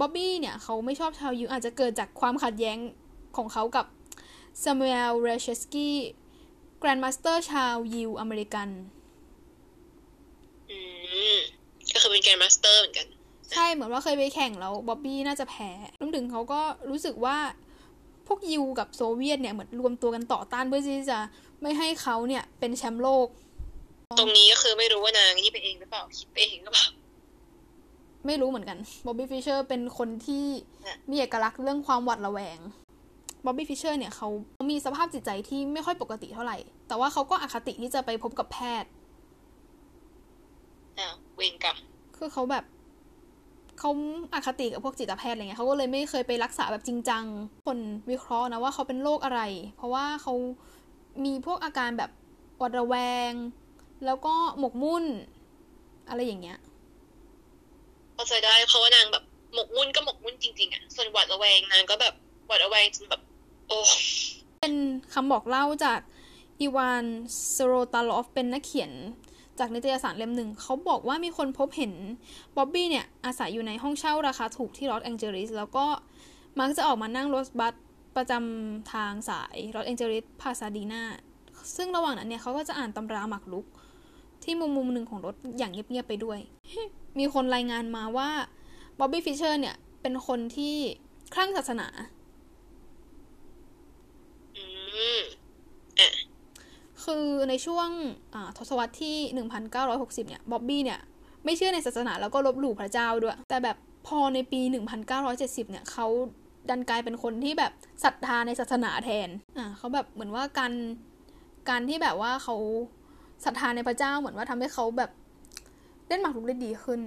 บ๊อบบี้เนี่ยเขาไม่ชอบชาวยิวอาจจะเกิดจากความขัดแย้งของเขากับซามูเอลเรเชฟสกี้ grandmaster ชาวยิวอเมริกัน
อืมก็คือเป็น grandmaster เหมือนกัน
ใช่เหมือนว่าเคยไปแข่งแล้วบ๊อบบี้น่าจะแพ้รวมถึงเขาก็รู้สึกว่าพวกยิวกับโซเวียตเนี่ยเหมือนรวมตัวกันต่อต้านเพื่อที่จะไม่ให้เขาเนี่ยเป็นแชมป์โลก
ตรงนี้ก็คือไม่รู้ว่านางนี่เป็นเองหรือเปล่าคิดเองหรือเปล่า
ไม่รู้เหมือนกันบ๊อบบี้ฟิชเชอร์เป็นคนที่มีเอกลักษณ์เรื่องความหวาดระแวงบ๊อบบี้ฟิชเชอร์เนี่ยเขามีสภาพจิตใจที่ไม่ค่อยปกติเท่าไหร่ แต่ว่าเขาก็อคติที่จะไปพบกับแพทย์
อ้าวเวรกรรม
คือเขาแบบเขาอาคติกับพวกจิตแพทย์อะไรเงี้ยเขาก็เลยไม่เคยไปรักษาแบบจริงจังคนวิเคราะห์นะว่าเขาเป็นโรคอะไร เพราะว่าเขามีพวกอาการแบบหวาดระแวง แล้วก็หมกมุ่น อะไรอย่างเงี้ย
เข้าใจได้เพราะว่านางแบบหมกมุ่นก็หมกมุ่นจริงๆอะส่วนหวาดระแวงนางก็แบบวัดเอาไว้จนแบบ โอ้
เป็นคำบอกเล่าจากอีวานสโรตาลอฟเป็นนักเขียน จากนิตยสารเล่มหนึ่งเขาบอกว่ามีคนพบเห็นบ๊อบบี้เนี่ยอาศัยอยู่ในห้องเช่าราคาถูกที่ลอสแองเจลิสแล้วก็มักจะออกมานั่งรถบัสประจำทางสายลอสแองเจลิสพาซาดีนาซึ่งระหว่างนั้นเนี่ยเขาก็จะอ่านตำราหมากรุก ที่มุมมุมหนึ่งของรถอย่างเงียบๆไปด้วย มีคนรายงานมาว่าบ๊อบบี้ฟิชเชอร์เนี่ยเป็นคนที่คลั่งศาสนา
อืมเอ๊ะ
คือในช่วงทศวรรษที่ 1960 เนี่ยบ๊อบบี้เนี่ย ไม่เชื่อในศาสนาแล้วก็ลบหลู่พระเจ้าด้วย แต่แบบพอในปี 1970 เนี่ยเขาดันกลายเป็นคนที่แบบศรัทธาในศาสนาแทน อ่าเขาแบบเหมือนว่าการการที่แบบว่าเขาศรัทธาในพระเจ้าเหมือนว่าทำให้เขาแบบเล่นหมากรุกได้ดีขึ้น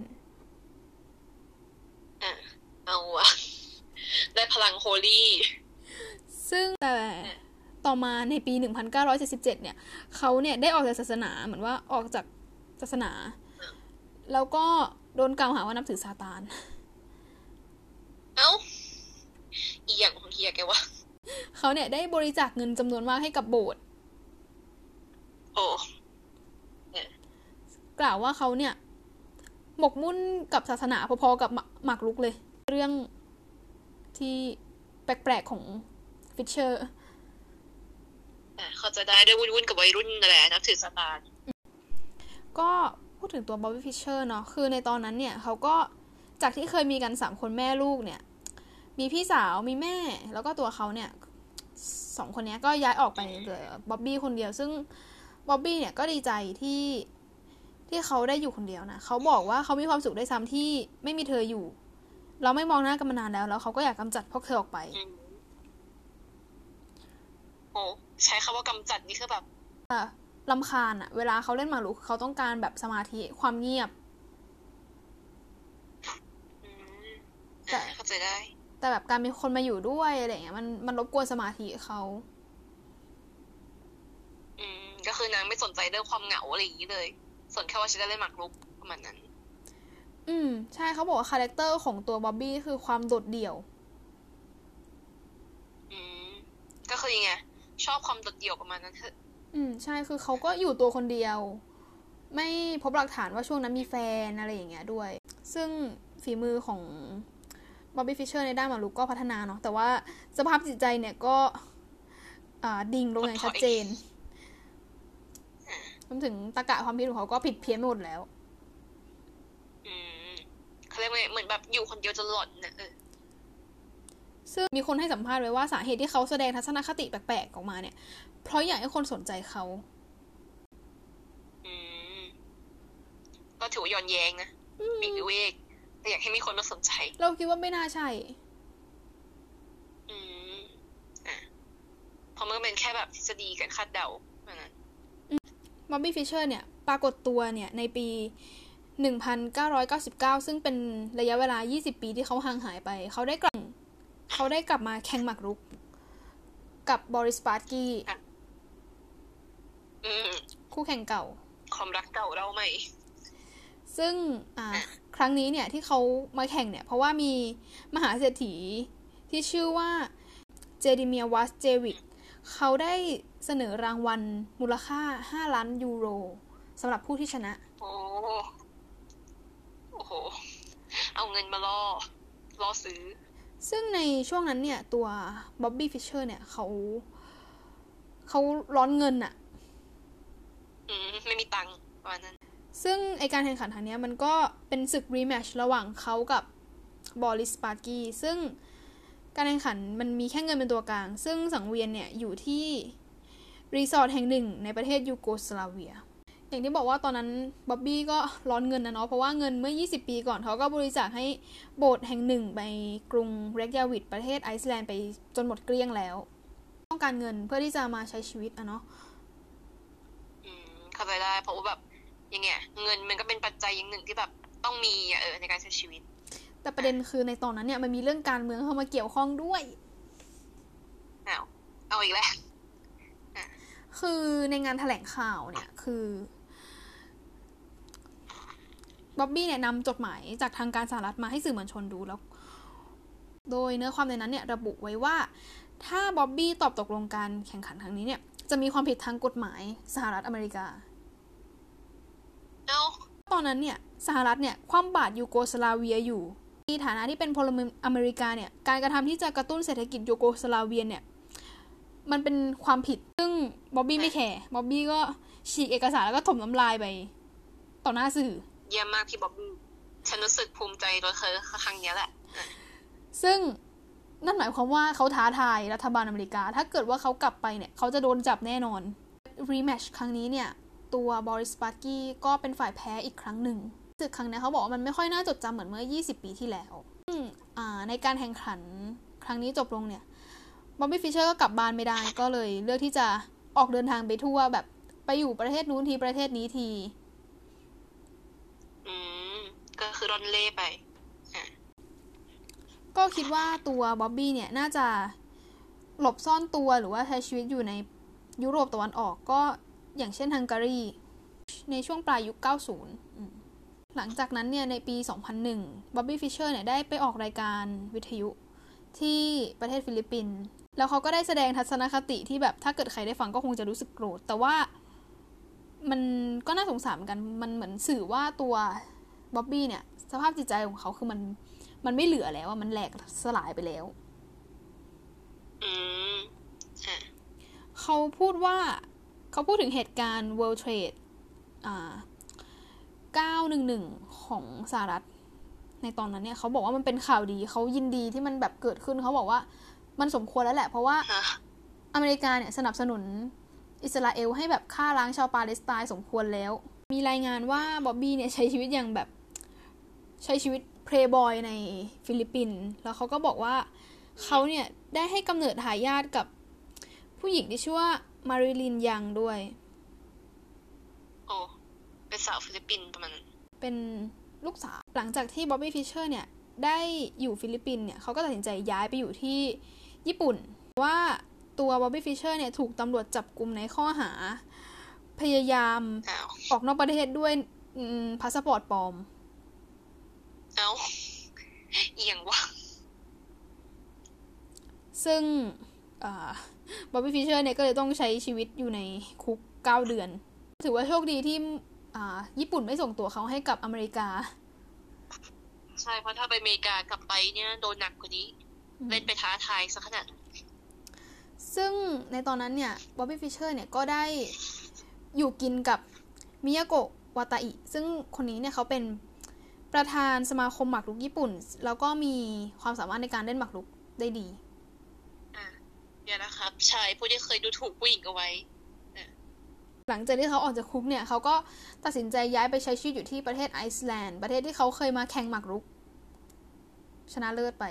อะเอาอะได้พลังโฮลี่
ซึ่งแต่ ต่อมาในปี 1977 เนี่ยเขาเนี่ยได้ออกจากศาสนาเหมือนว่าออกจากศาสนา แล้วก็โดนกล่าวหาว่านับถือซาตาน
เอ้า อีอย่างของเฮียแกวะ
เขาเนี่ยได้บริจาคเงินจำนวนมากให้กับโบสถ์
โอ้
กล่าวว่าเขาเนี่ย หมกมุ่นกับศาสนาพอๆกับหมากรุกเลย เรื่องที่แปลกๆของฟิชเชอร์
เขาจะได้ด้วยวุ่นๆกับวัยรุ่นนั่นแหละนับถือศาสนา
ก็พูดถึงตัวบ๊อบบี้ฟิชเชอร์เนาะคือในตอนนั้นเนี่ยเขาก็จากที่เคยมีกันสามคนแม่ลูกเนี่ย มีพี่สาวมีแม่ แล้วก็ตัวเขาเนี่ยสองคนนี้ก็ย้ายออกไปเหลือบ๊อบบี้คนเดียว ซึ่งบ๊อบบี้เนี่ยก็ดีใจที่ที่เขาได้อยู่คนเดียวนะเขาบอกว่าเขามีความสุขได้ซ้ำที่ไม่มีเธออยู่ เราไม่มองหน้ากันมานานแล้ว แล้วเขาก็อยากกำจัดพวกเธอออกไป
โอ้ ใช้คำว่ากำจัดนี่คือแบบ
ลำคาญอะเวลาเขาเล่นมารุกเขาต้องการแบบสมาธิความเงียบ
แต่เข้าใจได้ แต่
แบบการมีคนมาอยู่ด้วยอะไรเงี้ยมันมันรบกวนสมาธิเขา
อืมก็คือนางไม่สนใจเรื่องความเหงาอะไรอย่างนี้เลย สนแค่ว่าฉันจะเล่นหมากรุกประมาณนั้น
อืม ใช่เขาบอกว่า character ของตัวบ๊อบบี้คือความโดดเดี่ยว
อืม ก็คือยังไง ชอบความโดดเดี่ยวประมาณนั้นเถอะ
อืม ใช่คือเขาก็อยู่ตัวคนเดียว ไม่พบหลักฐานว่าช่วงนั้นมีแฟนอะไรอย่างเงี้ยด้วย ซึ่งฝีมือของบ๊อบบี้ฟิชเชอร์ในด้านหมากรุกก็พัฒนาเนาะแต่ว่าสภาพจิตใจเนี่ยก็ดิ่งลงอย่างชัดเจนรวมถึงตะกะความคิดของเขาก็ผิดเพี้ยนหมดแล้ว
อืมเขาเรียกว่าเหมือนแบบอยู่คนเดียวจนหลอนนะเออ
ซึ่งมีคนให้สัมภาษณ์ไว้ว่าสาเหตุที่เขาแสดงทัศนคติแปลกๆออกมาเนี่ย เพราะอยากให้คนสนใจเขา
ก็ถือว่าย้อนแย้งนะมีวิเวกแต่อยากให้มีคนมาสนใจ
เราคิดว่าไม่น่าใช่
อืมอะเพราะมันเป็นแค่แบบทฤษฎีกันคาดเดาเท่านั้น
บ๊อบบี้ฟิชเชอร์เนี่ย ปรากฏตัวเนี่ยในปี 1999 ซึ่งเป็นระยะเวลา 20 ปีที่เขาห่างหายไป เขาได้กลับ เขาได้กลับมาแข่งหมากรุก กับบอริสสปาสกี้คู่แข่งเก่า
ความรักเก่าเราไหม
ซึ่งครั้งนี้เนี่ยที่เขามาแข่งเนี่ย เพราะว่ามีมหาเศรษฐีที่ชื่อว่าเจดิเมียวัสเจวิกเขาได้เสนอรางวัลมูลค่า 5 ล้านยูโรสำหรับผู้ที่ชนะ
โอ้โอ้โหเอาเงินมาล่อ ล่อซื้อ
ซึ่งในช่วงนั้นเนี่ย ตัวบ๊อบบี้ฟิชเชอร์เนี่ยเขาเขาร้อนเงินอะ
อืม ไม่มีตังค์ประมาณนั้น
ซึ่งไอการแข่งขันครั้งนี้มันก็เป็นศึก rematch ระหว่างเขากับบอริสสปาสกี้ซึ่งการแข่งขันมันมีแค่เงินเป็นตัวกลาง ซึ่งสังเวียนเนี่ยอยู่ที่รีสอร์ทแห่งหนึ่งในประเทศยูโกสลาเวีย อย่างที่บอกว่าตอนนั้นบ๊อบบี้ก็ร้อนเงินนะเนาะเพราะว่าเงินเมื่อ 20 ปีก่อนเขาก็บริจาคให้โบสถ์แห่งหนึ่งไปกรุงเรกยาวิดประเทศไอซ์แลนด์ไปจนหมดเกลี้ยงแล้ว ต้องการเงินเพื่อที่จะมาใช้ชีวิตอะเนาะ
อืมเข้าใจได้เพราะว่าแบบยังไงเงินมันก็เป็นปัจจัยอย่างหนึ่งที่แบบต้องมีเออในการใช้ชีวิต
แต่ประเด็นคือในตอนนั้นเนี่ยมันมีเรื่องการเมืองเข้ามาเกี่ยวข้องด้วย
เอาเอาอีกแล้ว
คือในงานแถลงข่าวเนี่ยคือ บ๊อบบี้เนี่ยนำจดหมายจากทางการสหรัฐมาให้สื่อมวลชนดูแล้ว โดยเนื้อความในนั้นเนี่ยระบุไว้ว่า ถ้าบ๊อบบี้ตอบตกลงการแข่งขันครั้งนี้เนี่ยจะมีความผิดทางกฎหมายสหรัฐอเมริกาตอนนั้นเนี่ยสหรัฐเนี่ยคว่ำบาตรยูโกสลาเวียอยู่ในฐานะที่เป็นพลเมืองอเมริกาเนี่ยการกระทำที่จะกระตุ้นเศรษฐกิจยูโกสลาเวียเนี่ยมันเป็นความผิด ซึ่งบ๊อบบี้ไม่ care บ๊อบบี้ก็ฉีกเอกสารแล้วก็ถมน้ำลายไป ต่อหน้าสื่อ
เยี่ยมมากพี่บ๊อบบี้ฉันรู้สึกภูมิใจในตัวเธอครั้งนี้แหละ
ซึ่งนั่นหมายความว่าเขาท้าทายรัฐบาลอเมริกา ถ้าเกิดว่าเขากลับไปเนี่ย เขาจะโดนจับแน่นอน rematch ครั้งนี้เนี่ย ตัวบอริสสปาสกี้ก็เป็นฝ่ายแพ้อีกครั้งหนึ่งศึกครั้งนี้เขาบอกว่ามันไม่ค่อยน่าจดจำเหมือนเมื่อ 20 ปีที่แล้วในการแข่งขันครั้งนี้จบลงเนี่ยบ๊อบบี้ฟิชเชอร์ก็กลับบ้านไม่ได้ก็เลย เลือกที่จะออกเดินทางไปทั่วแบบไปอยู่ประเทศนู้นทีประเทศนี้ที
ก็คือร่อนเร่ไป
ก็คิดว่าตัวบ๊อบบี้เนี่ยน่าจะหลบซ่อนตัวหรือว่าใช้ชีวิตอยู่ในยุโรปตะวันออกก็อย่างเช่นฮังการี ในช่วงปลายยุค 90 หลังจากนั้นเนี่ยในปี 2001 บ๊อบบี้ฟิชเชอร์เนี่ยได้ไปออกรายการวิทยุที่ประเทศฟิลิปปินส์แล้วเขาก็ได้แสดงทัศนคติที่แบบถ้าเกิดใครได้ฟังก็คงจะรู้สึกโกรธ แต่ว่ามันก็น่าสงสารเหมือนกัน มันเหมือนสื่อว่าตัว บ๊อบบี้เนี่ย สภาพจิตใจของเขาคือมัน มันไม่เหลือแล้วมันแหลกสลายไปแล้ว
อืม
เขาพูดว่าเขาพูดถึงเหตุการณ์ World Trade อ่า911 ของสหรัฐ ในตอนนั้นเนี่ยเขาบอกว่ามันเป็นข่าวดีเขายินดีที่มันแบบเกิดขึ้นเขาบอกว่ามันสมควรแล้วแหละ เพราะว่าอเมริกาเนี่ยสนับสนุนอิสราเอลให้แบบฆ่าล้างชาวปาเลสไตน์สมควรแล้ว มีรายงานว่าบ๊อบบี้เนี่ยใช้ชีวิตอย่างแบบ ใช้ชีวิตเพลย์บอยในฟิลิปปินส์แล้วเขาก็บอกว่าเขาเนี่ย ได้ให้กำเนิดทายาทกับผู้หญิงที่ชื่อว่ามาริลินยังด้วย
โอ้เป็นสาวฟิลิปปินส์ประมาณ
เป็นลูกสาวหลังจากที่บ๊อบบี้ฟิชเชอร์เนี่ย ได้อยู่ฟิลิปปินส์เนี่ยเขาก็ตัดสินใจย้ายไปอยู่ที่ญี่ปุ่น ว่าตัวบ๊อบบี้ฟิชเชอร์เนี่ย ถูกตำรวจจับกลุ่มในข้อหา พยายามออกนอกประเทศด้วยพาสปอร์ตปลอม
เอาเอียงวะ
ซึ่งบ๊อบบี้ฟิชเชอร์เนี่ยก็เลยต้องใช้ชีวิตอยู่ในคุกเก้าเดือน ถือว่าโชคดีที่ญี่ปุ่นไม่ส่งตัวเขาให้กับอเมริกา
ใช่ เพราะถ้าไปอเมริกากลับไปเนี่ยโดนหนักกว่านี้ เล่นไปท้าทายซะขนาด
ซึ่งในตอนนั้นเนี่ยบ๊อบบี้ฟิชเชอร์เนี่ยก็ได้อยู่กินกับมิยาโกะวาตาอิ ซึ่งคนนี้เนี่ยเขาเป็น ประธานสมาคมหมากรุกญี่ปุ่น แล้วก็มีความสามารถในการเล่นหมากรุกได้ดี
เนี่ยนะครับชายผู้ที่เคยดูถูกผู้หญิงเอาไว้
หลังจากที่เขาออกจากคุกเนี่ยเขาก็ตัดสินใจย้ายไปใช้ชีวิตอยู่ที่ประเทศไอซ์แลนด์ ประเทศที่เขาเคยมาแข่งหมากรุก ชนะเลิศไป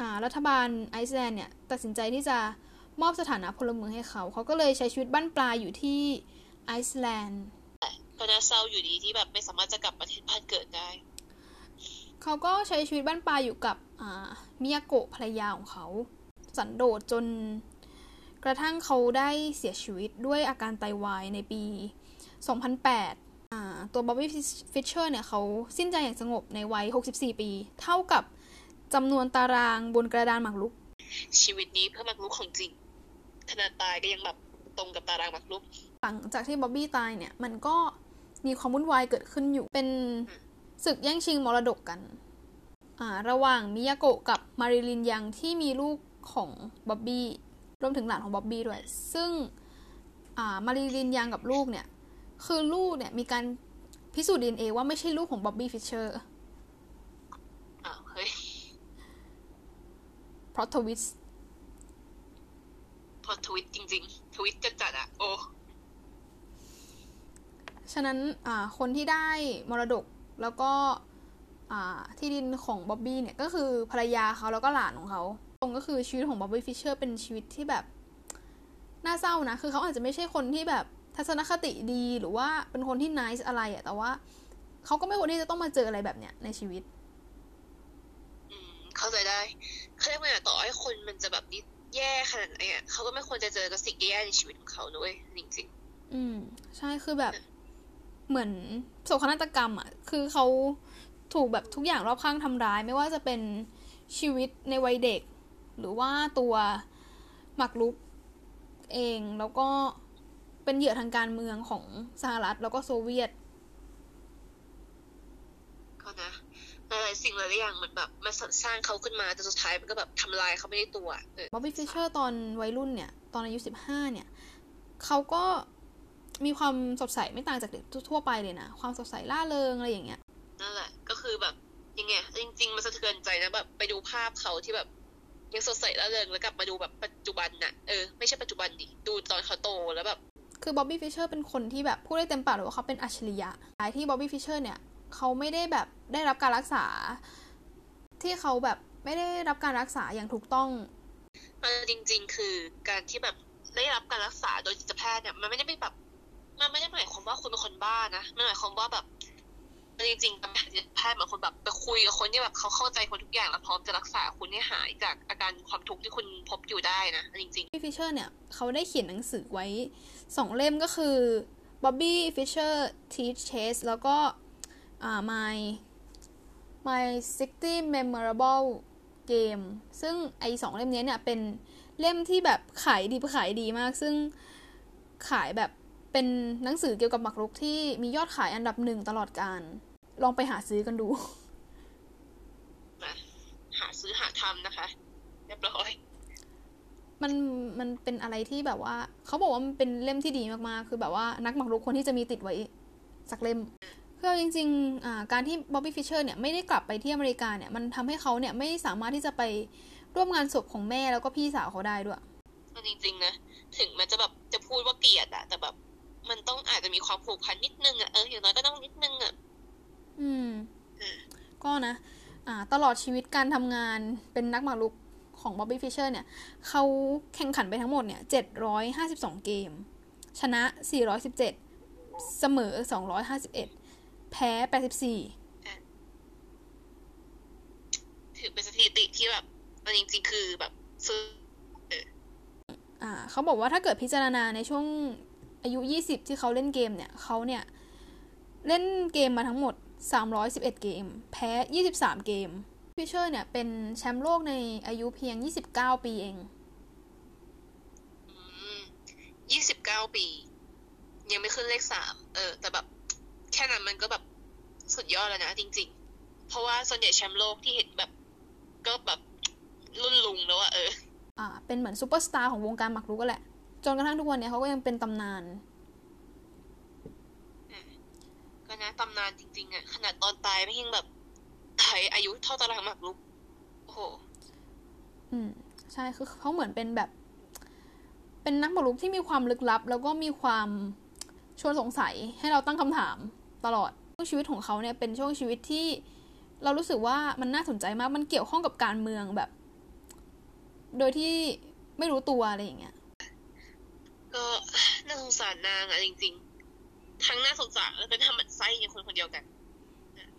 อ่ารัฐบาลไอซ์แลนด์เนี่ยตัดสินใจที่จะมอบสถานะพลเมืองให้เขา เขาก็เลยใช้ชีวิตบั้นปลายอยู่ที่ไอซ์แลนด์
ก็น่าเศร้าอยู่ดีที่แบบไม่สามารถจะกลับประเทศบ้านเกิดได้
เขาก็ใช้ชีวิตบ้านปลายอยู่กับอ่ามิยาโกะภรรยาของเขา สันโดษจนกระทั่งเขาได้เสียชีวิตด้วยอาการไตาวายในปี 2008 ตัวบ๊อบบี้ฟิชเชอร์เนี่ยเขาสิ้นใจอย่างสงบในวัย 64 ปี เท่ากับจำนวนตารางบนกระดานหมากรุก
ชีวิตนี้เพื่อหมากรุกของจริง ขนาดตายก็ยังแบบตรงกับตารางหมากรุก
หลังจากที่บ๊อบบี้ตายเนี่ย มันก็มีความวุ่นวายเกิดขึ้นอยู่เป็น ศึกแย่งชิงมรดกกันระหว่างมิยาโกะกับมาริลินยังที่มีลูกของบ๊อบบี้รวมถึงหลานของบ๊อบบี้ด้วย ซึ่งมารีลินยังกับลูกเนี่ย คือลูกเนี่ยมีการพิสูจน์ดีเอ็นเอว่าไม่ใช่ลูกของบ๊อบบี้ฟิชเชอร์
อ้าวเฮ้ย plot twist plot twist จริง ๆ twist จัดจัดอะโอ้
ฉะนั้นคนที่ได้มรดก แล้วก็ที่ดินของบ๊อบบี้เนี่ยก็คือภรรยาเขาแล้วก็หลานของเขาตรงก็คือชีวิตของบ๊อบบี้ฟิชเชอร์เป็นชีวิตที่แบบน่าเศร้านะ คือเขาอาจจะไม่ใช่คนที่แบบทัศนคติดีหรือว่าเป็นคนที่ nice อะไรอะแต่ว่าเขาก็ไม่ควรที่จะต้องมาเจออะไรแบบเนี้ยในชีวิต
อืม เข้าใจได้เขาเรียกว่าต่อให้คนมันจะแบบนี้แย่ขนาดไหนอะเขาก็ไม่ควรจะเจอกับสิ่งแย่ในชีวิตของเขาด้วยจริง
ๆ อืม ใช่คือแบบ เหมือนโศกนาฏกรรมอะคือเขาถูกแบบทุกอย่างรอบข้างทำร้าย ไม่ว่าจะเป็นชีวิตในวัยเด็ก หรือว่าตัวหมักลุกเองแล้วก็เป็นเหยื่อทางการเมืองของสหรัฐแล้วก็โซเวียต
ก็นะหลายสิ่งหลายอย่างมันแบบมาสร้างเขาขึ้นมาแต่สุดท้ายมันก็แบบทำลายเขาไม่ได้ตัว
บ๊อบบี้ฟิชเชอร์ตอนวัยรุ่นเนี่ย ตอนอายุสิบห้าเนี่ย เขาก็ มีความสดใสไม่ต่างจากเด็กทั่วไปเลยนะ ความสดใสร่าเริงอะไรอย่างเงี้ย
นั่นแหละ ก็คือแบบยังไงจริง ๆ มันสะเทือนใจนะแบบไปดูภาพเขาที่แบบ ยังสดใสร่าเริงแล้วกลับมาดูแบบปัจจุบันน่ะเออไม่ใช่ปัจจุบันดิดูตอนเขาโตแล้วแบบ
คือบ๊อบบี้ฟิชเชอร์เป็นคนที่แบบพูดได้เต็มปากเลยว่าเขาเป็นอัจฉริยะหลายที่บ๊อบบี้ฟิชเชอร์เนี่ยเขาไม่ได้แบบได้รับการรักษา ที่เขาแบบไม่ได้รับการรักษาอย่างถูกต้อง
จริง ๆ คือการที่แบบได้รับการรักษาโดยจิตแพทย์เนี่ยมันไม่ได้เป็นแบบ มันไม่ได้หมายความว่าคุณเป็นคนบ้านะมันหมายความว่าแบบจริงๆการแพทย์เหมือนคนแบบไปคุยกับคนที่แบบเขาเข้าใจคนทุกอย่างแล้วพร้อมจะรักษาคุณให้หายจากอาการความทุกข์ที่คุณพบอยู่ได้นะจริง
ๆพี่ฟิชเชอร์เนี่ยเขาได้เขียนหนังสือไว้สองเล่มก็คือ Bobby Fischer Teach Chess แล้วก็อ่า My My 60 Memorable Game ซึ่งไอสองเล่มนี้เนี่ยเป็นเล่มที่แบบขายดีขายดีมาก ซึ่งขายแบบ เป็นหนังสือเกี่ยวกับหมากรุกที่มียอดขายอันดับหนึ่งตลอดการ ลองไปหาซื้อกันดู
หาซื้อหาทำนะคะเรียบร้อย
มันมันเป็นอะไรที่แบบว่า เขาบอกว่ามันเป็นเล่มที่ดีมากๆ คือแบบว่านักหมากรุกคนที่จะมีติดไว้สักเล่มคือจริงๆการที่บ๊อบบี้ฟิชเชอร์เนี่ยไม่ได้กลับไปที่อเมริกาเนี่ยมันทำให้เขาเนี่ยไม่สามารถที่จะไปร่วมงานศพของแม่แล้วก็พี่สาวเขาได้ด้วย
จริงๆนะถึงมันจะแบบจะพูดว่าเกลียดอะแต่แบบ มันต้องอาจจะมีความผูกพันนิดนึงอะเอออย่างน้อยก็ต้องนิดนึงอะ
อืมก็นะ อ่า ตลอดชีวิตการทำงานเป็นนักหมากรุกของบ๊อบบี้ฟิชเชอร์เนี่ย เขาแข่งขันไปทั้งหมดเนี่ยเจ็ดร้อยห้าสิบสองเกม ชนะสี่ร้อยสิบเจ็ดเสมอสองร้อยห้าสิบเอ็ดแพ้แปดสิบสี่
ถือเป็นสถิติที่แบบมันจริงๆ คือแบบซื้อ
อ่า เขาบอกว่าถ้าเกิดพิจารณาในช่วง อายุ 20 ที่เขาเล่นเกมเนี่ยเขาเนี่ย เล่นเกมมาทั้งหมด 311 เกม แพ้ 23 เกมฟิชเชอร์เนี่ย เป็นแชมป์โลกในอายุเพียง 29 ปีเอง
ยี่สิบเก้าปี ยังไม่ขึ้นเลขสามเออ แต่แบบ แค่นั้นมันก็แบบสุดยอดแล้วนะจริง ๆ เพราะว่าส่วนใหญ่แชมป์โลกที่เห็นแบบ ก็แบบรุ่นลุงแล้วอะเออ
อ่า เป็นเหมือนซูเปอร์สตาร์ของวงการหมากรุกก็แหละ จนกระทั่งทุกวันนี้เขาก็ยังเป็นตำนาน
ก็นะตำนานจริง ๆอะขนาดตอนตายไม่ยิ่งแบบตายอายุเท่าตารางหมากรุกโอ้โห
อืม ใช่คือเขาเหมือนเป็นแบบ เป็นนักหมากรุกที่มีความลึกลับ แล้วก็มีความชวนสงสัยให้เราตั้งคำถามตลอดช่วงชีวิตของเขาเนี่ยเป็นช่วงชีวิตที่เรารู้สึกว่ามันน่าสนใจมาก มันเกี่ยวข้องกับการเมืองแบบ โดยที่ไม่รู้ตัวอะไรอย่างเงี้ย
ก็น่าสงสารนางอะจริง ๆ ทั้งน่าสงสารและเป็นทำมันไส้ในคนคนเดียวกัน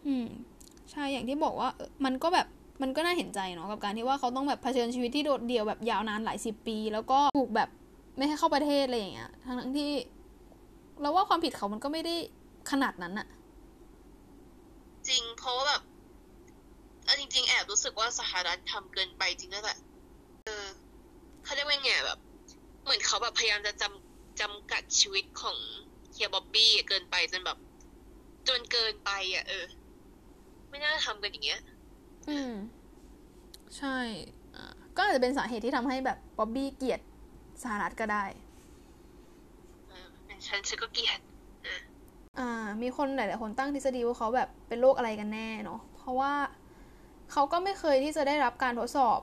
อืม ใช่อย่างที่บอกว่า มันก็แบบมันก็น่าเห็นใจเนาะกับการที่ว่าเขาต้องแบบเผชิญชีวิตที่โดดเดี่ยวแบบยาวนานหลายสิบปี แล้วก็ถูกแบบไม่ให้เข้าประเทศอะไรอย่างเงี้ยทั้งทั้งที่ เราว่าความผิดเขามันก็ไม่ได้ขนาดนั้นอะ
จริงเพราะว่าแบบจริง ๆ แอบรู้สึกว่าสหรัฐทำเกินไปจริงนั่นแหละเออเขาเรียกว่าไงแบบ เหมือนเขาแบบพยายามจะจำจำกัดชีวิตของเฮียบ๊อบบี้เกินไปจนแบบ จนเกินไปอะ เออ ไม่น่าทำกันอย่างเงี้ย
อืม ใช่อ่าก็อาจจะเป็นสาเหตุที่ทำให้แบบบ๊อบบี้เกลียดสหรัฐก็ได้
ฉันฉันก็เกลียด
อ่า มีคนหลาย ๆ คนตั้งทฤษฎีว่าเขาแบบเป็นโรคอะไรกันแน่เนาะ เพราะว่าเขาก็ไม่เคยที่จะได้รับการทดสอบ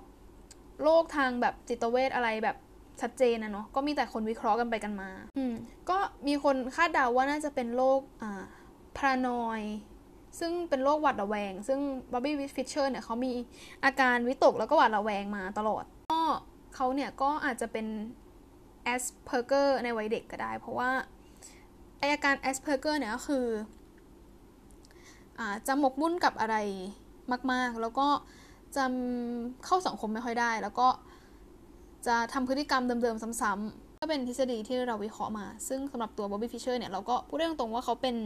โรคทางแบบจิตเวชอะไรแบบ ชัดเจนนะเนาะก็มีแต่คนวิเคราะห์กันไปกันมา อืมก็มีคนคาดเดาว่าน่าจะเป็นโรคอ่า paranoid ซึ่งเป็นโรคหวาดระแวง ซึ่งบ๊อบบี้วิฟิชเชอร์เนี่ยเขามีอาการวิตกแล้วก็หวาดระแวงมาตลอด ก็เขาเนี่ยก็อาจจะเป็น Asperger ในวัยเด็กก็ได้ เพราะว่าอาการ Asperger เนี่ยก็คืออ่าจะหมกมุ่นกับอะไรมาก ๆ แล้วก็จะเข้าสังคมไม่ค่อยได้ แล้วก็ จะทำพฤติกรรมเดิมๆซ้ำๆก็เป็นทฤษฎีที่เราวิเคราะห์มา ซึ่งสำหรับตัวบ๊อบบี้ฟิชเชอร์เนี่ยเราก็พูดได้ตรงๆว่าเขาเป็น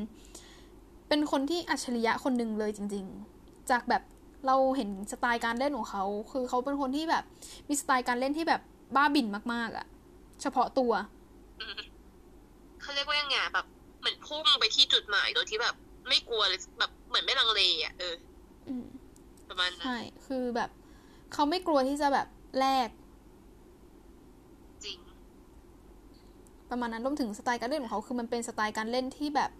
เป็นคนที่อัจฉริยะคนหนึ่งเลยจริง ๆ จากแบบเราเห็นสไตล์การเล่นของเขา คือเขาเป็นคนที่แบบมีสไตล์การเล่นที่แบบบ้าบิ่นมากๆอะเฉพาะตัว
เขาเรียกว่ายังไงแบบเหมือนพุ่งไปที่จุดหมายโดยที่แบบ ไม่กลัวเลยแบบเหมือนไม่ลังเลอะเออประมาณนั้นใช่
คือแบบ เขาไม่กลัวที่จะแบบแลก
จริง
ประมาณนั้นรวมถึงสไตล์การเล่นของเขาคือมันเป็นสไตล์การเล่นที่แบบ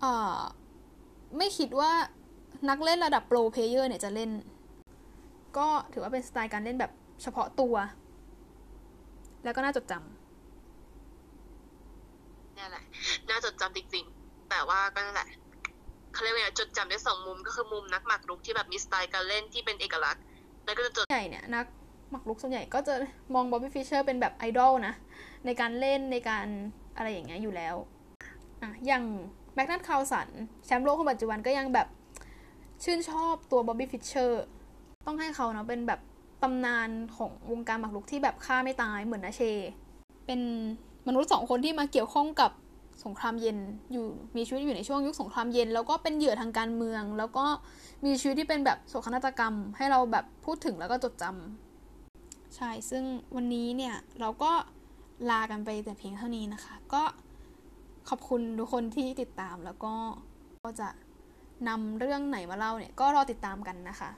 เอ่อไม่คิดว่านักเล่นระดับโปรเพเยอร์เนี่ยจะเล่น ก็ถือว่าเป็นสไตล์การเล่นแบบเฉพาะตัว แล้วก็น่าจดจำ
นี่แหละ น่าจดจำจริงๆ แต่ว่าก็นั่นแหละเขาเรียกว่าจดจำได้สองมุมก็คือมุมนักหมากรุกที่แบบมีสไตล์การเล่นที่เป็นเอกลักษณ์ แล้วก็จะจด
ใหญ่เนี่ยนักหมากรุกส่วนใหญ่ก็จะมองบ๊อบบี้ฟิชเชอร์เป็นแบบไอดอลนะ ในการเล่นในการอะไรอย่างเงี้ยอยู่แล้วอะอย่างแม็กนัสคาร์ลเซนแชมป์โลกคนปัจจุบันก็ยังแบบชื่นชอบตัวบ๊อบบี้ฟิชเชอร์ต้องยกให้เขาเนาะเป็นแบบตำนานของวงการหมากรุกที่แบบฆ่าไม่ตายเหมือนนาเช เป็นมนุษย์สองคนที่มาเกี่ยวข้องกับสงครามเย็นอยู่มีชีวิตอยู่ในช่วงยุคสงครามเย็น แล้วก็เป็นเหยื่อทางการเมือง แล้วก็มีชีวิตที่เป็นแบบโศกนาฏกรรม ให้เราแบบพูดถึงแล้วก็จดจำใช่ ซึ่งวันนี้เนี่ยเราก็ ลากันไปแต่เพียงเท่านี้นะคะ ก็ขอบคุณทุกคนที่ติดตามแล้วก็ก็จะนำเรื่องไหนมาเล่าเนี่ย ก็รอติดตามกันนะคะ